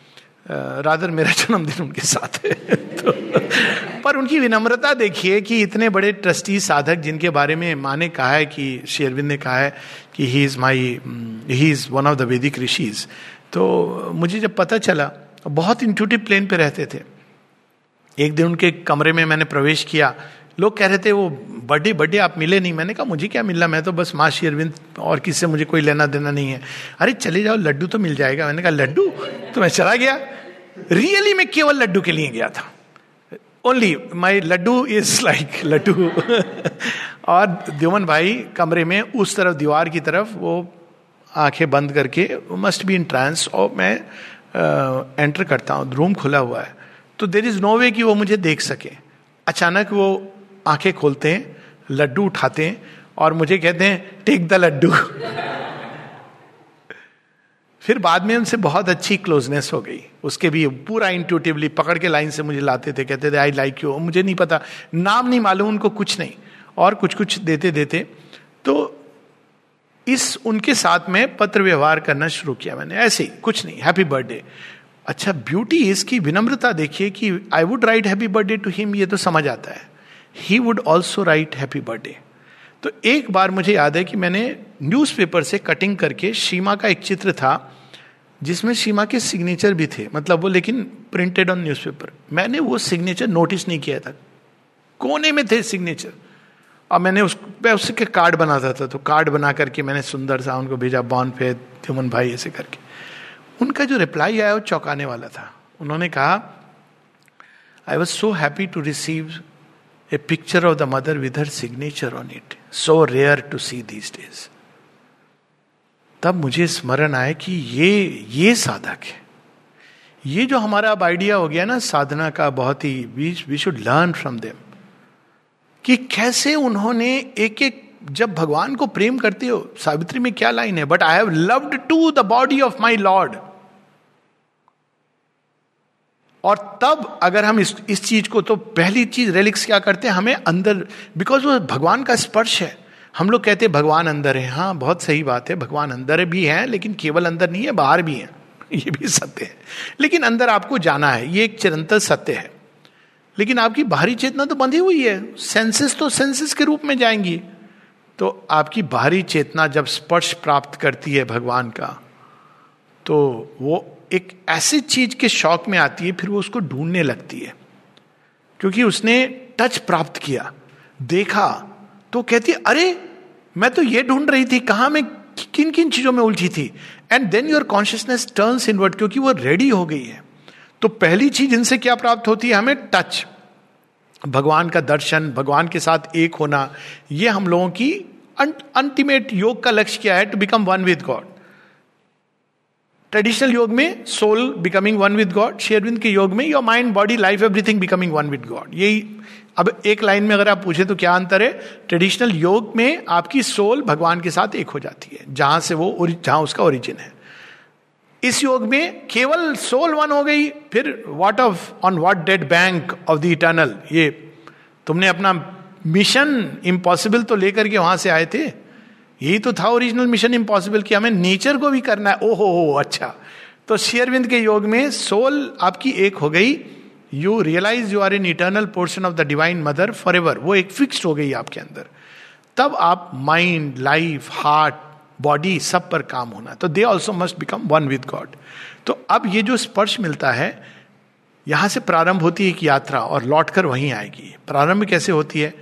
रादर मेरा जन्मदिन उनके साथ है। तो पर उनकी विनम्रता देखिए कि इतने बड़े ट्रस्टी साधक जिनके बारे में माँ ने कहा है कि शेरविंद ने कहा है कि he is my he is one of the Vedic rishis तो मुझे जब पता चला, बहुत इंट्यूटिव प्लेन पे रहते थे। एक दिन उनके कमरे में मैंने प्रवेश किया। लोग कह रहे थे, वो बर्थडे बर्थडे आप मिले नहीं। मैंने कहा, मुझे क्या मिलना? मैं तो बस माँ श्री अरविंद और किससे मुझे कोई लेना देना नहीं है। अरे, चले जाओ, लड्डू तो मिल जाएगा। मैंने कहा, लड्डू? तो मैं चला गया। रियली मैं केवल लड्डू के लिए गया था। Only my laddu is like laddu. और द्योमन भाई कमरे में उस तरफ़ दीवार की तरफ़ वो आँखें बंद करके मस्ट बी इन ट्रांस और मैं एंटर करता हूँ रूम खुला हुआ है। तो देर इज़ नो वे कि वो मुझे देख सके। अचानक वो आँखें खोलते हैं, लड्डू उठाते हैं, और मुझे कहते हैं टेक द लड्डू. फिर बाद में उनसे बहुत अच्छी क्लोजनेस हो गई। उसके भी पूरा इंट्यूटिवली पकड़ के लाइन से मुझे लाते थे, कहते थे आई लाइक यू मुझे नहीं पता, नाम नहीं मालूम, उनको कुछ नहीं। और कुछ कुछ देते देते तो इस उनके साथ में पत्र व्यवहार करना शुरू किया मैंने। ऐसे ही, कुछ नहीं हैप्पी बर्थडे अच्छा ब्यूटी इसकी विनम्रता देखिए कि I would write happy birthday to him ये तो समझ आता है। He would also write happy birthday तो एक बार मुझे याद है कि मैंने न्यूज़पेपर से कटिंग करके सीमा का एक चित्र था, जिसमें सीमा के सिग्नेचर भी थे। मतलब वो लेकिन प्रिंटेड ऑन न्यूज़पेपर मैंने वो सिग्नेचर नोटिस नहीं किया था। कोने में थे सिग्नेचर और मैंने उस, मैं उसके कार्ड बनाता था तो कार्ड बना करके मैंने सुंदर सा उनको भेजा बॉन फे थ्यूमन भाई ऐसे करके। उनका जो रिप्लाई आया वो चौंकाने वाला था। उन्होंने कहा I was so happy to receive a picture of the mother with her signature on it so rare to see these days तब मुझे स्मरण आया कि ये ये साधक है। ये जो हमारा अब आइडिया हो गया ना, साधना का बहुत ही we should learn from them कि कैसे उन्होंने एक एक जब भगवान को प्रेम करते हो, सावित्री में क्या लाइन है? But I have loved to the body of my lord और तब अगर हम इस इस चीज़ को तो पहली चीज़ रेलिक्स क्या करते हैं? हमें अंदर बिकॉज़ वो भगवान का स्पर्श है। हम लोग कहते हैं, भगवान अंदर है। हाँ बहुत सही बात है, भगवान अंदर भी है, लेकिन केवल अंदर नहीं है, बाहर भी है। ये भी सत्य है। लेकिन अंदर आपको जाना है, ये एक चिरंतर सत्य है। लेकिन आपकी बाहरी चेतना तो बंधी हुई है। सेंसेस तो सेंसेस के रूप में जाएँगी। तो आपकी बाहरी चेतना जब स्पर्श प्राप्त करती है भगवान का तो वो एक ऐसी चीज़ के शौक में आती है, फिर वो उसको ढूँढने लगती है। क्योंकि उसने टच प्राप्त किया, देखा तो कहती, अरे, मैं तो ये ढूंढ रही थी, कहा मैं किन किन चीज़ों में उलझी थी? And then your consciousness turns inward क्योंकि वो रेडी हो गई है। तो पहली चीज़ इनसे क्या प्राप्त होती है? हमें टच भगवान का दर्शन, भगवान के साथ एक होना, ये हम लोगों की अल्टीमेट योग का लक्ष्य क्या है? To become one with God traditional yoga में soul becoming one with God Sri Aurobindo के योग में your mind body life everything becoming one with God यही, अब एक लाइन में अगर आप पूछे तो क्या अंतर है? ट्रेडिशनल योग में आपकी सोल भगवान के साथ एक हो जाती है, जहाँ से वो जहाँ उसका ओरिजिन है। इस योग में केवल सोल वन हो गई, फिर what of on what dead bank of the eternal ये तुमने अपना मिशन इम्पॉसिबल तो लेकर के वहाँ से आए थे? यही तो था ओरिजिनल मिशन इम्पॉसिबल कि हमें नेचर को भी करना है। ओहो, हो अच्छा। तो शेयरविंद के योग में सोल आपकी एक हो गई। You realise you are in eternal portion of the divine mother for ever वो एक फिक्स्ड हो गई आपके अंदर। तब आप माइंड लाइफ हार्ट बॉडी सब पर काम होना तो they also must become one with God तो अब ये जो स्पर्श मिलता है यहाँ से प्रारंभ होती है एक यात्रा और लौट कर वहीं आएगी प्रारंभ कैसे होती है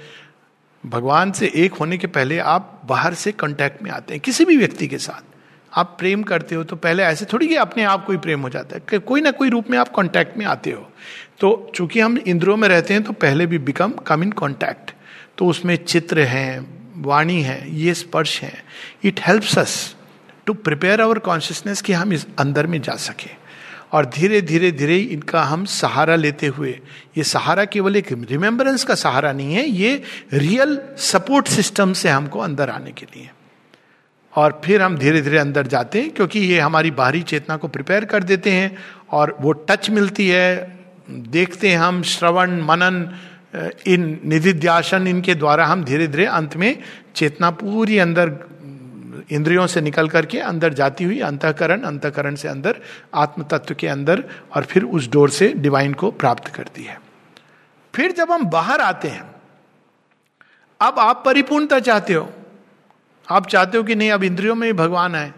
भगवान से एक होने के पहले आप बाहर से कांटेक्ट में आते हैं किसी भी व्यक्ति के साथ आप प्रेम करते हो तो पहले ऐसे थोड़ी कि अपने आप को ही प्रेम हो जाता है कोई ना कोई रूप में आप कांटेक्ट में आते हो तो चूँकि हम इंद्रियों में रहते हैं तो पहले भी बिकम कम इन कॉन्टैक्ट तो उसमें चित्र हैं वाणी है, ये स्पर्श है। It helps us to prepare our consciousness कि हम इस अंदर में जा सके। और धीरे धीरे धीरे इनका हम सहारा लेते हुए, ये सहारा केवल एक रिमेम्बरेंस का सहारा नहीं है, ये रियल सपोर्ट सिस्टम से हमको अंदर आने के लिए। और फिर हम धीरे धीरे अंदर जाते हैं, क्योंकि ये हमारी बाहरी चेतना को प्रिपेयर कर देते हैं, और वो टच मिलती है, देखते हैं हम श्रवण, मनन इन निधिध्यासन इनके द्वारा हम धीरे धीरे अंत में चेतना पूरी अंदर, इंद्रियों से निकल करके अंदर जाती हुई अंतकरण अंतकरण से अंदर आत्म तत्व के अंदर और फिर उस डोर से डिवाइन को प्राप्त करती है। फिर जब हम बाहर आते हैं, अब आप परिपूर्णता चाहते हो। आप चाहते हो कि नहीं, अब इंद्रियों में ही भगवान आए।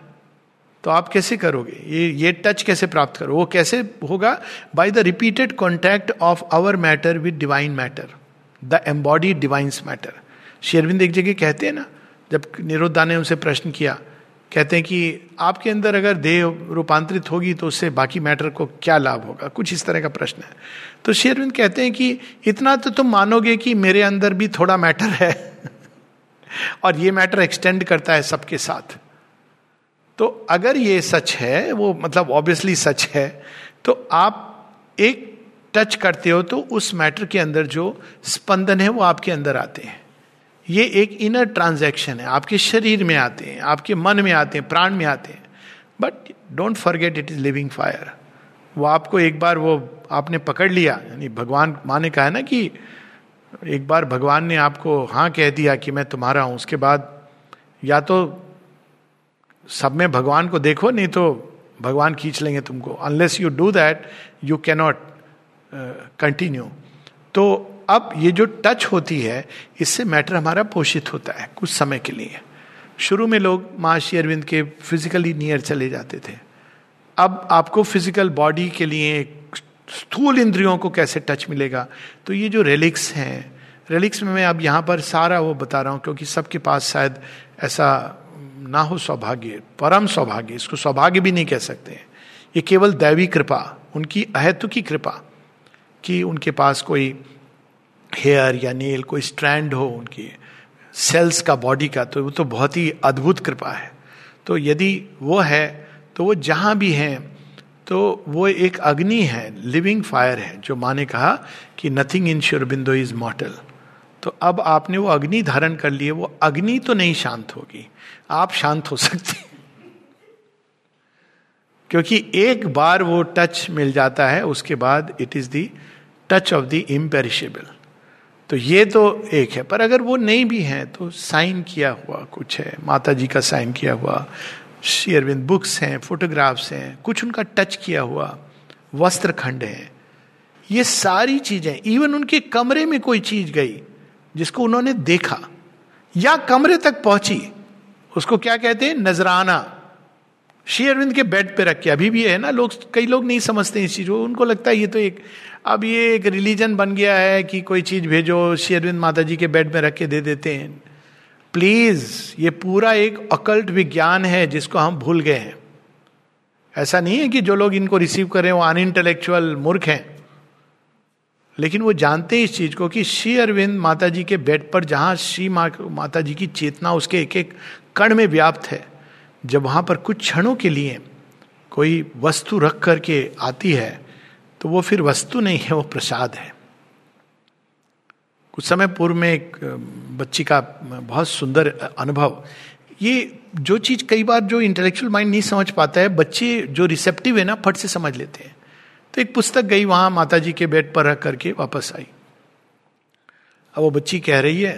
तो आप कैसे करोगे? ये ये टच कैसे प्राप्त करो वो कैसे होगा? By the repeated contact of our matter with divine matter the embody divine's matter Sri Aurobindo एक जगह कहते हैं ना, जब निरुद्धा ने उनसे प्रश्न किया, कहते हैं कि आपके अंदर अगर देह रूपांतरित होगी तो उससे बाकी मैटर को क्या लाभ होगा? कुछ इस तरह का प्रश्न है। तो शेरविंद कहते हैं कि इतना तो तुम मानोगे कि मेरे अंदर भी थोड़ा मैटर है। और ये मैटर एक्सटेंड करता है सबके साथ। तो अगर ये सच है, वो मतलब ऑब्वियसली सच है तो आप एक टच करते हो तो उस मैटर के अंदर जो स्पंदन है वो आपके अंदर आते हैं। ये एक इनर ट्रांजैक्शन है, आपके शरीर में आते हैं, आपके मन में आते हैं, प्राण में आते हैं। But don't forget it is living fire वो आपको एक बार वो आपने पकड़ लिया, यानी भगवान, माँ ने कहा है ना कि एक बार भगवान ने आपको हाँ कह दिया कि मैं तुम्हारा हूँ, उसके बाद या तो सब में भगवान को देखो, नहीं तो भगवान खींच लेंगे तुमको। Unless you do that you cannot continue तो अब ये जो टच होती है, इससे मैटर हमारा पोषित होता है कुछ समय के लिए। शुरू में लोग महर्षि अरविंद के फिजिकली नियर चले जाते थे। अब आपको फ़िज़िकल बॉडी के लिए स्थूल इंद्रियों को कैसे टच मिलेगा? तो ये जो रेलिक्स हैं रेलिक्स में मैं अब यहाँ पर सारा वो बता रहा हूँ, क्योंकि सबके पास शायद ऐसा ना हो सौभाग्य, परम सौभाग्य, इसको सौभाग्य भी नहीं कह सकते हैं। ये केवल दैवी कृपा, उनकी अहत्व की कृपा, कि उनके पास कोई हेयर या नील, कोई स्ट्रैंड हो उनकी सेल्स का, बॉडी का तो वो तो बहुत ही अद्भुत कृपा है। तो यदि वो है तो वो जहाँ भी हैं तो वो एक अग्नि है लिविंग फायर है, जो माँ ने कहा कि नथिंग इन बिंदो इज़ मॉटल तो अब आपने वो अग्नि धारण कर लिए, वो अग्नि तो नहीं शांत होगी। आप शांत हो सकते हैं। क्योंकि एक बार वो टच मिल जाता है, उसके बाद it is the touch of the imperishable तो ये तो एक है। पर अगर वो नहीं भी है तो साइन किया हुआ कुछ है। माता जी का साइन किया हुआ। शेयरविंद बुक्स हैं फोटोग्राफ्स हैं, कुछ उनका टच किया हुआ। वस्त्र खंड है। ये सारी चीज़ें इवन उनके कमरे में कोई चीज़ गई, जिसको उन्होंने देखा, या कमरे तक पहुँची उसको क्या कहते हैं? नजराना। श्री अरविंद के बेड पे रख। के अभी भी है ना, लोग, कई लोग नहीं समझते इस चीज़ को। उनको लगता है ये तो एक, अब ये एक रिलीजन बन गया है कि कोई चीज़ भेजो श्री अरविंद माता जी के बेड में रख के दे देते हैं। प्लीज़ ये पूरा एक अकल्ट विज्ञान है जिसको हम भूल गए हैं। ऐसा नहीं है कि जो लोग इनको रिसीव करें वो अनइंटेलेक्चुअल मूर्ख हैं। लेकिन वो जानते हैं इस चीज़ को कि श्री अरविंद माता जी के बेड पर जहाँ श्री मा, माता जी की चेतना उसके एक एक कण में व्याप्त है जब वहाँ पर कुछ क्षणों के लिए कोई वस्तु रख करके आती है तो वो फिर वस्तु नहीं है वो प्रसाद है। कुछ समय पूर्व में एक बच्ची का बहुत सुंदर अनुभव। ये जो चीज़ कई बार जो इंटेलेक्चुअल माइंड नहीं समझ पाता है बच्चे जो रिसेप्टिव है ना फट से समझ लेते हैं। तो एक पुस्तक गई वहाँ माता जी के बेड पर रख करके वापस आई। अब वो बच्ची कह रही है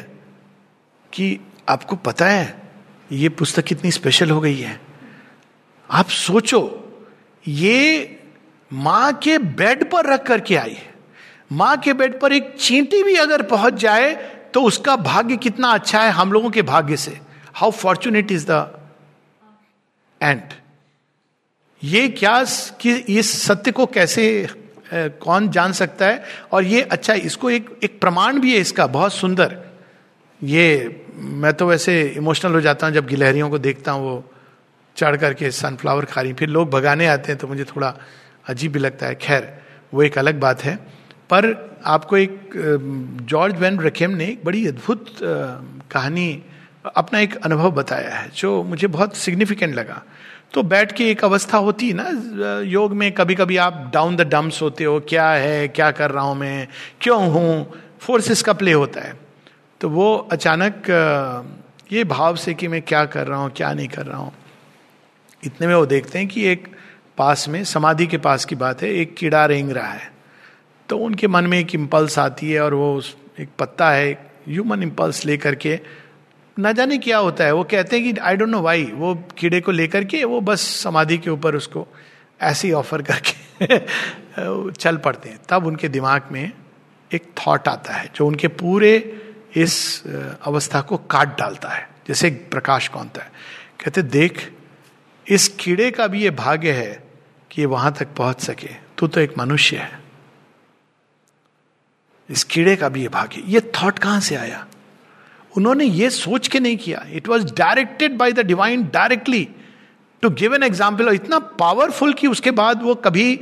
कि आपको पता है, ये पुस्तक कितनी स्पेशल हो गई है। आप सोचो, ये माँ के बेड पर रख करके आई है। माँ के बेड पर एक चींटी भी अगर पहुँच जाए तो उसका भाग्य कितना अच्छा है हम लोगों के भाग्य से। How fortunate is the and ये क्या कि इस सत्य को कैसे कौन जान सकता है? और ये अच्छा इसको एक एक प्रमाण भी है इसका, बहुत सुंदर। ये, मैं तो वैसे इमोशनल हो जाता हूँ जब गिलहरियों को देखता हूँ, वो चढ़ करके सनफ्लावर खा रही फिर लोग भगाने आते हैं तो मुझे थोड़ा अजीब भी लगता है। खैर, वो एक अलग बात है। पर आपको एक जॉर्ज वैन रखेम ने एक बड़ी अद्भुत कहानी, अपना एक अनुभव बताया है, जो मुझे बहुत सिग्निफिकेंट लगा। तो बैठ के एक अवस्था होती है ना, योग में कभी कभी आप डाउन द डम्स होते हो, क्या है, क्या कर रहा हूँ मैं, क्यों हूँ फोर्सेस का प्ले होता है। तो वो अचानक ये भाव से कि मैं क्या कर रहा हूँ, क्या नहीं कर रहा हूँ। इतने में वो देखते हैं कि एक पास में, समाधि के पास की बात है, एक कीड़ा रेंग रहा है। तो उनके मन में एक इम्पल्स आती है और वो एक पत्ता है ह्यूमन इम्पल्स लेकर के ना जाने क्या होता है। वो कहते हैं कि आई डोंट नो वाई वो कीड़े को लेकर के वो बस समाधि के ऊपर उसको ऐसे ही ऑफ़र करके चल पड़ते हैं। तब उनके दिमाग में एक थॉट आता है, जो उनके पूरे इस अवस्था को काट डालता है। जैसे प्रकाश कौनता है। कहते, देख, इस कीड़े का भी ये भाग्य है कि ये वहाँ तक पहुँच सके। तू तो एक मनुष्य है। इस कीड़े का भी ये भाग्य ये थॉट कहाँ से आया? उन्होंने ये सोच के नहीं किया। It was directed by the divine directly to give an example इतना पावरफुल कि उसके बाद वो कभी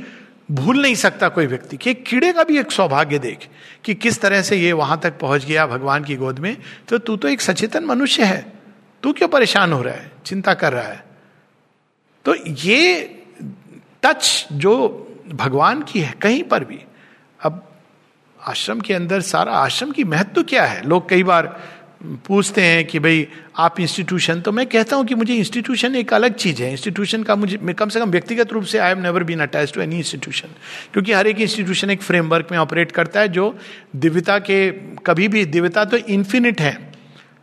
भूल नहीं सकता कोई व्यक्ति कि कीड़े का भी एक सौभाग्य देख कि किस तरह से ये वहाँ तक पहुँच गया भगवान की गोद में। तो तू तो एक सचेतन मनुष्य है। तू क्यों परेशान हो रहा है? चिंता कर रहा है। तो ये टच जो भगवान की है कहीं पर भी। अब आश्रम के अंदर सारा आश्रम की महत्व क्या है? लोग कई बार पूछते हैं कि भाई, आप इंस्टीट्यूशन तो मैं कहता हूँ कि मुझे इंस्टीट्यूशन एक अलग चीज़ है। इंस्टीट्यूशन का मुझे कम से कम व्यक्तिगत रूप से I have never been attach to any institution क्योंकि हर एक इंस्टीट्यूशन एक फ्रेमवर्क में ऑपरेट करता है जो दिव्यता के, कभी भी दिव्यता तो इन्फिनिट है।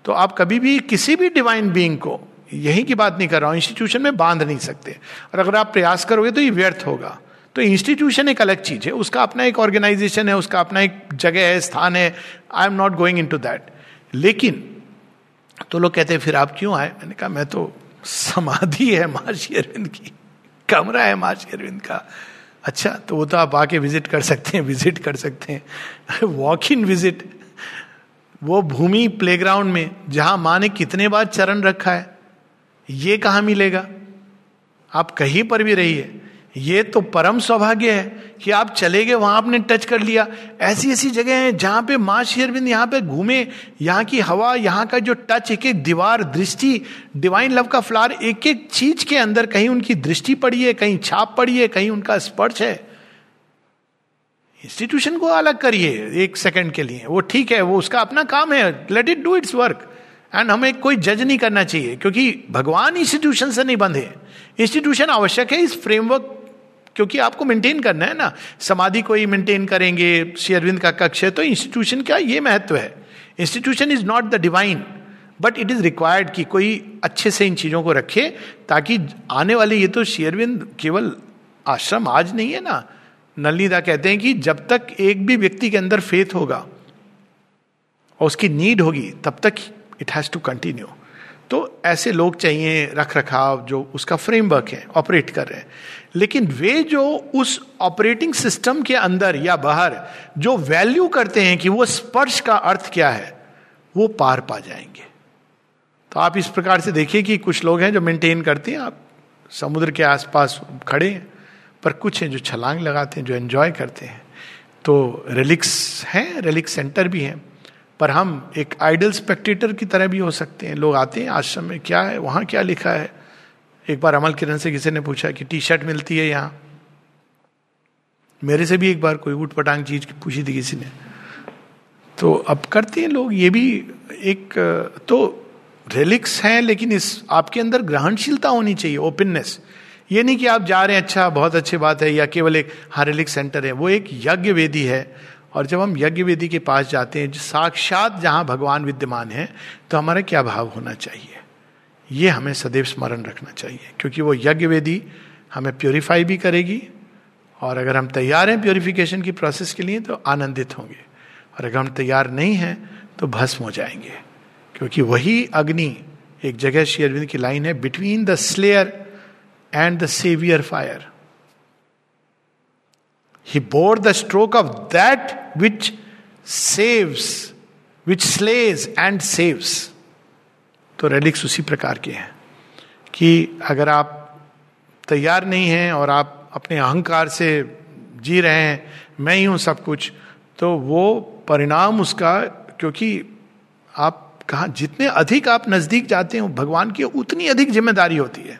तो आप कभी भी किसी भी डिवाइन बींग को, यही की बात नहीं कर रहा हूँ इंस्टीट्यूशन में बाँध नहीं सकते। और अगर आप प्रयास करोगे तो ये व्यर्थ होगा। तो इंस्टीट्यूशन एक अलग चीज़ है, उसका अपना एक ऑर्गेनाइजेशन है, उसका अपना एक जगह है, स्थान है। I am not going in to that लेकिन तो लोग कहते हैं, फिर आप क्यों आए? मैंने कहा, मैं तो समाधि है महर्षि अरविंद की, कमरा है महर्षि अरविंद का। अच्छा तो वो तो आप आके विज़िट कर सकते हैं, विज़िट कर सकते हैं। वॉक इन विज़िट वो भूमि प्लेग्राउंड में, जहाँ माँ ने कितने बार चरण रखा है, ये कहा मिलेगा? आप कहीं पर भी रहिए। ये तो परम सौभाग्य है कि आप चले गए, वहाँ आपने टच कर लिया। ऐसी ऐसी जगह हैं जहाँ पे माँ शेरविंद यहाँ पे घूमे, यहाँ की हवा, यहाँ का जो टच एक एक दीवार दृष्टि डिवाइन लव का फ्लार एक एक चीज़ के अंदर कहीं उनकी दृष्टि पड़ी है, कहीं छाप पड़ी है, कहीं उनका स्पर्श है। इंस्टीट्यूशन को अलग करिए एक सेकंड के लिए। वो ठीक है, वो उसका अपना काम है। Let it do its work and हमें कोई जज नहीं करना चाहिए, क्योंकि भगवान इंस्टीट्यूशन से नहीं बंधे। इंस्टीट्यूशन आवश्यक है, इस फ्रेमवर्क क्योंकि आपको मेंटेन करना है ना। समाधि को ही मेंटेन करेंगे, श्री अरविंद का कक्ष है तो इंस्टीट्यूशन का ये महत्व है। Institution is not the divine but it is required कि कोई अच्छे से इन चीज़ों को रखे, ताकि आने वाले, ये तो शेयरविंद केवल आश्रम आज नहीं है ना। नलनीदा कहते हैं कि जब तक एक भी व्यक्ति के अंदर फेथ होगा, और उसकी नीड होगी, तब तक इट हैज़ टू कंटिन्यू तो ऐसे लोग चाहिए रख रखाव जो उसका फ्रेमवर्क है ऑपरेट कर रहे हैं। लेकिन वे जो उस ऑपरेटिंग सिस्टम के अंदर या बाहर जो वैल्यू करते हैं कि वो स्पर्श का अर्थ क्या है, वो पार पा जाएँगे। तो आप इस प्रकार से देखिए कि कुछ लोग हैं जो मेंटेन करते हैं, आप समुद्र के आसपास खड़े हैं, पर कुछ हैं जो छलांग लगाते हैं, जो एंजॉय करते हैं। तो रिलिक्स हैं रिलिक्स सेंटर भी हैं, पर हम एक आइडल स्पेक्टेटर की तरह भी हो सकते हैं। लोग आते हैं, आश्रम में क्या है, वहाँ क्या लिखा है एक बार अमल किरण से किसी ने पूछा कि टी शर्ट मिलती है यहाँ? मेरे से भी एक बार कोई उठ पटांग चीज़ पूछी थी किसी ने। तो अब करते हैं लोग, ये भी एक तो रिलिक्स हैं, लेकिन इस, आपके अंदर ग्रहणशीलता होनी चाहिए ओपननेस ये नहीं कि आप जा रहे हैं अच्छा बहुत अच्छी बात है, या केवल एक हारेलिक सेंटर है। वो एक यज्ञ वेदी है, और जब हम यज्ञ वेदी के पास जाते हैं, साक्षात जहाँ भगवान विद्यमान है तो हमारा क्या भाव होना चाहिए? ये हमें सदैव स्मरण रखना चाहिए, क्योंकि वो यज्ञ वेदी हमें प्योरीफाई भी करेगी, और अगर हम तैयार हैं प्योरिफिकेशन की प्रोसेस के लिए तो आनंदित होंगे। और अगर हम तैयार नहीं हैं तो भस्म हो जाएँगे, क्योंकि वही अग्नि, एक जगह शेयरविंद की लाइन है between the slayer and the saviour fire he bore the stroke of that which saves which slays and saves तो रेलिक्स उसी प्रकार के हैं कि अगर आप तैयार नहीं हैं और आप अपने अहंकार से जी रहे हैं, मैं ही हूँ सब कुछ तो वो परिणाम उसका, क्योंकि आप कहा, जितने अधिक आप नज़दीक जाते हो, भगवान की उतनी अधिक ज़िम्मेदारी होती है।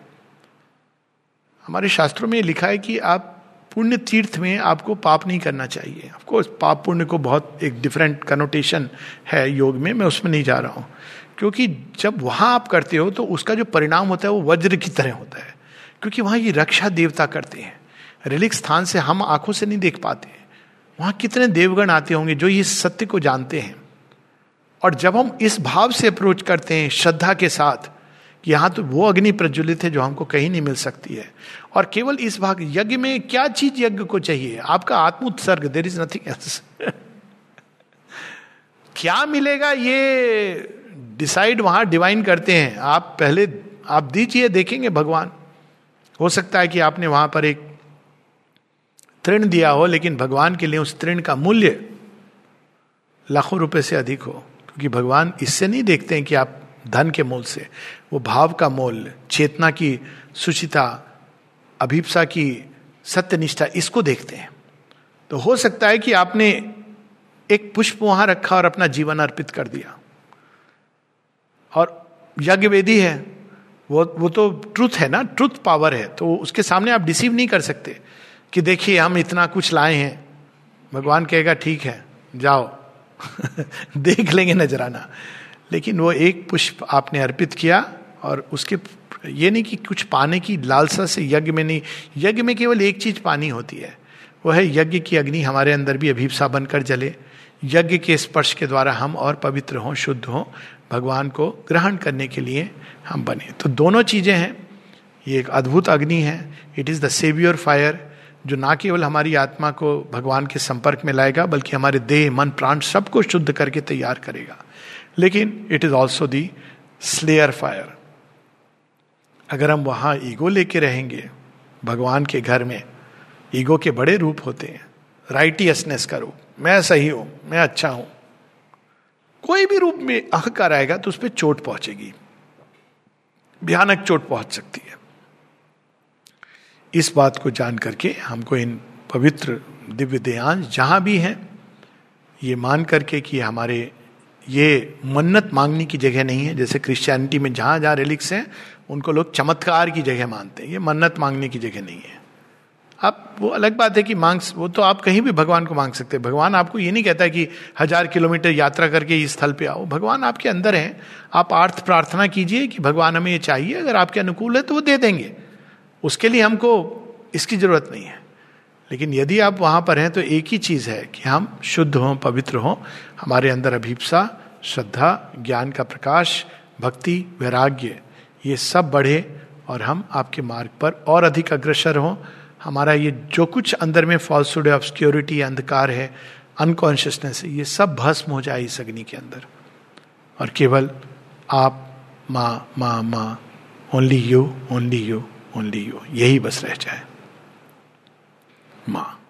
हमारे शास्त्रों में लिखा है कि आप पुण्य तीर्थ में आपको पाप नहीं करना चाहिए। ऑफकोर्स पाप पुण्य को बहुत एक डिफरेंट कनोटेशन है योग में, मैं उसमें नहीं जा रहा हूँ। क्योंकि जब वहाँ आप करते हो तो उसका जो परिणाम होता है वो वज्र की तरह होता है। क्योंकि वहाँ ये रक्षा देवता करते हैं। रिलिक स्थान से हम आँखों से नहीं देख पाते वहाँ कितने देवगण आते होंगे जो ये सत्य को जानते हैं। और जब हम इस भाव से अप्रोच करते हैं श्रद्धा के साथ, कि यहाँ तो वो अग्नि प्रज्वलित है जो हमको कहीं नहीं मिल सकती है। और केवल इस भाग, यज्ञ में क्या चीज़ यज्ञ को चाहिए? आपका आत्म उत्सर्ग देर इज़ नथिंग एल्स क्या मिलेगा ये डिसाइड वहाँ डिवाइन करते हैं। आप पहले, आप दीजिए, देखेंगे भगवान। हो सकता है कि आपने वहाँ पर एक तृण दिया हो, लेकिन भगवान के लिए उस तृण का मूल्य लाखों रुपए से अधिक हो। क्योंकि भगवान इससे नहीं देखते हैं कि आप धन के मूल से। वो भाव का मूल, चेतना की सुचिता, अभिप्सा की सत्यनिष्ठा, इसको देखते हैं। तो हो सकता है कि आपने एक पुष्प वहाँ रखा और अपना जीवन अर्पित कर दिया। यज्ञ वेदी है, वो वो तो ट्रुथ है ना ट्रुथ पावर है तो उसके सामने आप डिसीव नहीं कर सकते कि देखिए हम इतना कुछ लाए हैं। भगवान कहेगा, ठीक है, जाओ। देख लेंगे नजराना। लेकिन वो एक पुष्प आपने अर्पित किया और उसके, ये नहीं कि कुछ पाने की लालसा से यज्ञ में नहीं, यज्ञ में केवल एक चीज़ पानी होती है, वो है यज्ञ की अग्नि हमारे अंदर भी अभिप्सा बनकर जले। यज्ञ के स्पर्श के द्वारा हम और पवित्र हों, शुद्ध हों भगवान को ग्रहण करने के लिए हम बने। तो दोनों चीज़ें हैं। ये एक अद्भुत अग्नि है। It is the saviour fire जो ना केवल हमारी आत्मा को भगवान के संपर्क में लाएगा, बल्कि हमारे देह, मन, प्राण सबको शुद्ध करके तैयार करेगा। लेकिन it is also the slayer fire अगर हम वहाँ ईगो लेके रहेंगे, भगवान के घर में, ईगो के बड़े रूप होते हैं। राइटियसनेस का रूप। मैं सही हूँ, मैं अच्छा हूँ। कोई भी रूप में अहकार आएगा तो उस पर चोट पहुंचेगी। भयानक चोट पहुँच सकती है। इस बात को जान करके हमको इन पवित्र दिव्य देहांश जहाँ भी हैं, ये मान करके कि हमारे ये मन्नत मांगने की जगह नहीं है। जैसे क्रिश्चियनिटी में जहाँ जहाँ रिलिक्स हैं, उनको लोग चमत्कार की जगह मानते हैं। ये मन्नत मांगने की जगह नहीं है। अब वो अलग बात है कि मांग, वो तो आप कहीं भी भगवान को मांग सकते हैं। भगवान आपको ये नहीं कहता कि हज़ार किलोमीटर यात्रा करके इस स्थल पे आओ। भगवान आपके अंदर हैं। आप आर्थ प्रार्थना कीजिए कि भगवान हमें ये चाहिए, अगर आपके अनुकूल है तो वो दे देंगे। उसके लिए हमको इसकी ज़रूरत नहीं है। लेकिन यदि आप वहाँ पर हैं तो एक ही चीज़ है कि हम शुद्ध हों, पवित्र हों। हमारे अंदर अभिप्सा, श्रद्धा, ज्ञान का प्रकाश, भक्ति, वैराग्य, ये सब बढ़े और हम आपके मार्ग पर और अधिक अग्रसर हों। हमारा ये जो कुछ अंदर में फॉल्सुड ऑब्सक्योरिटी अंधकार है अनकॉन्शियसनेस है, ये सब भस्म हो जाए इस अग्नि के अंदर। और केवल आप, माँ माँ माँ only you only you only you यही बस रह जाए। माँ।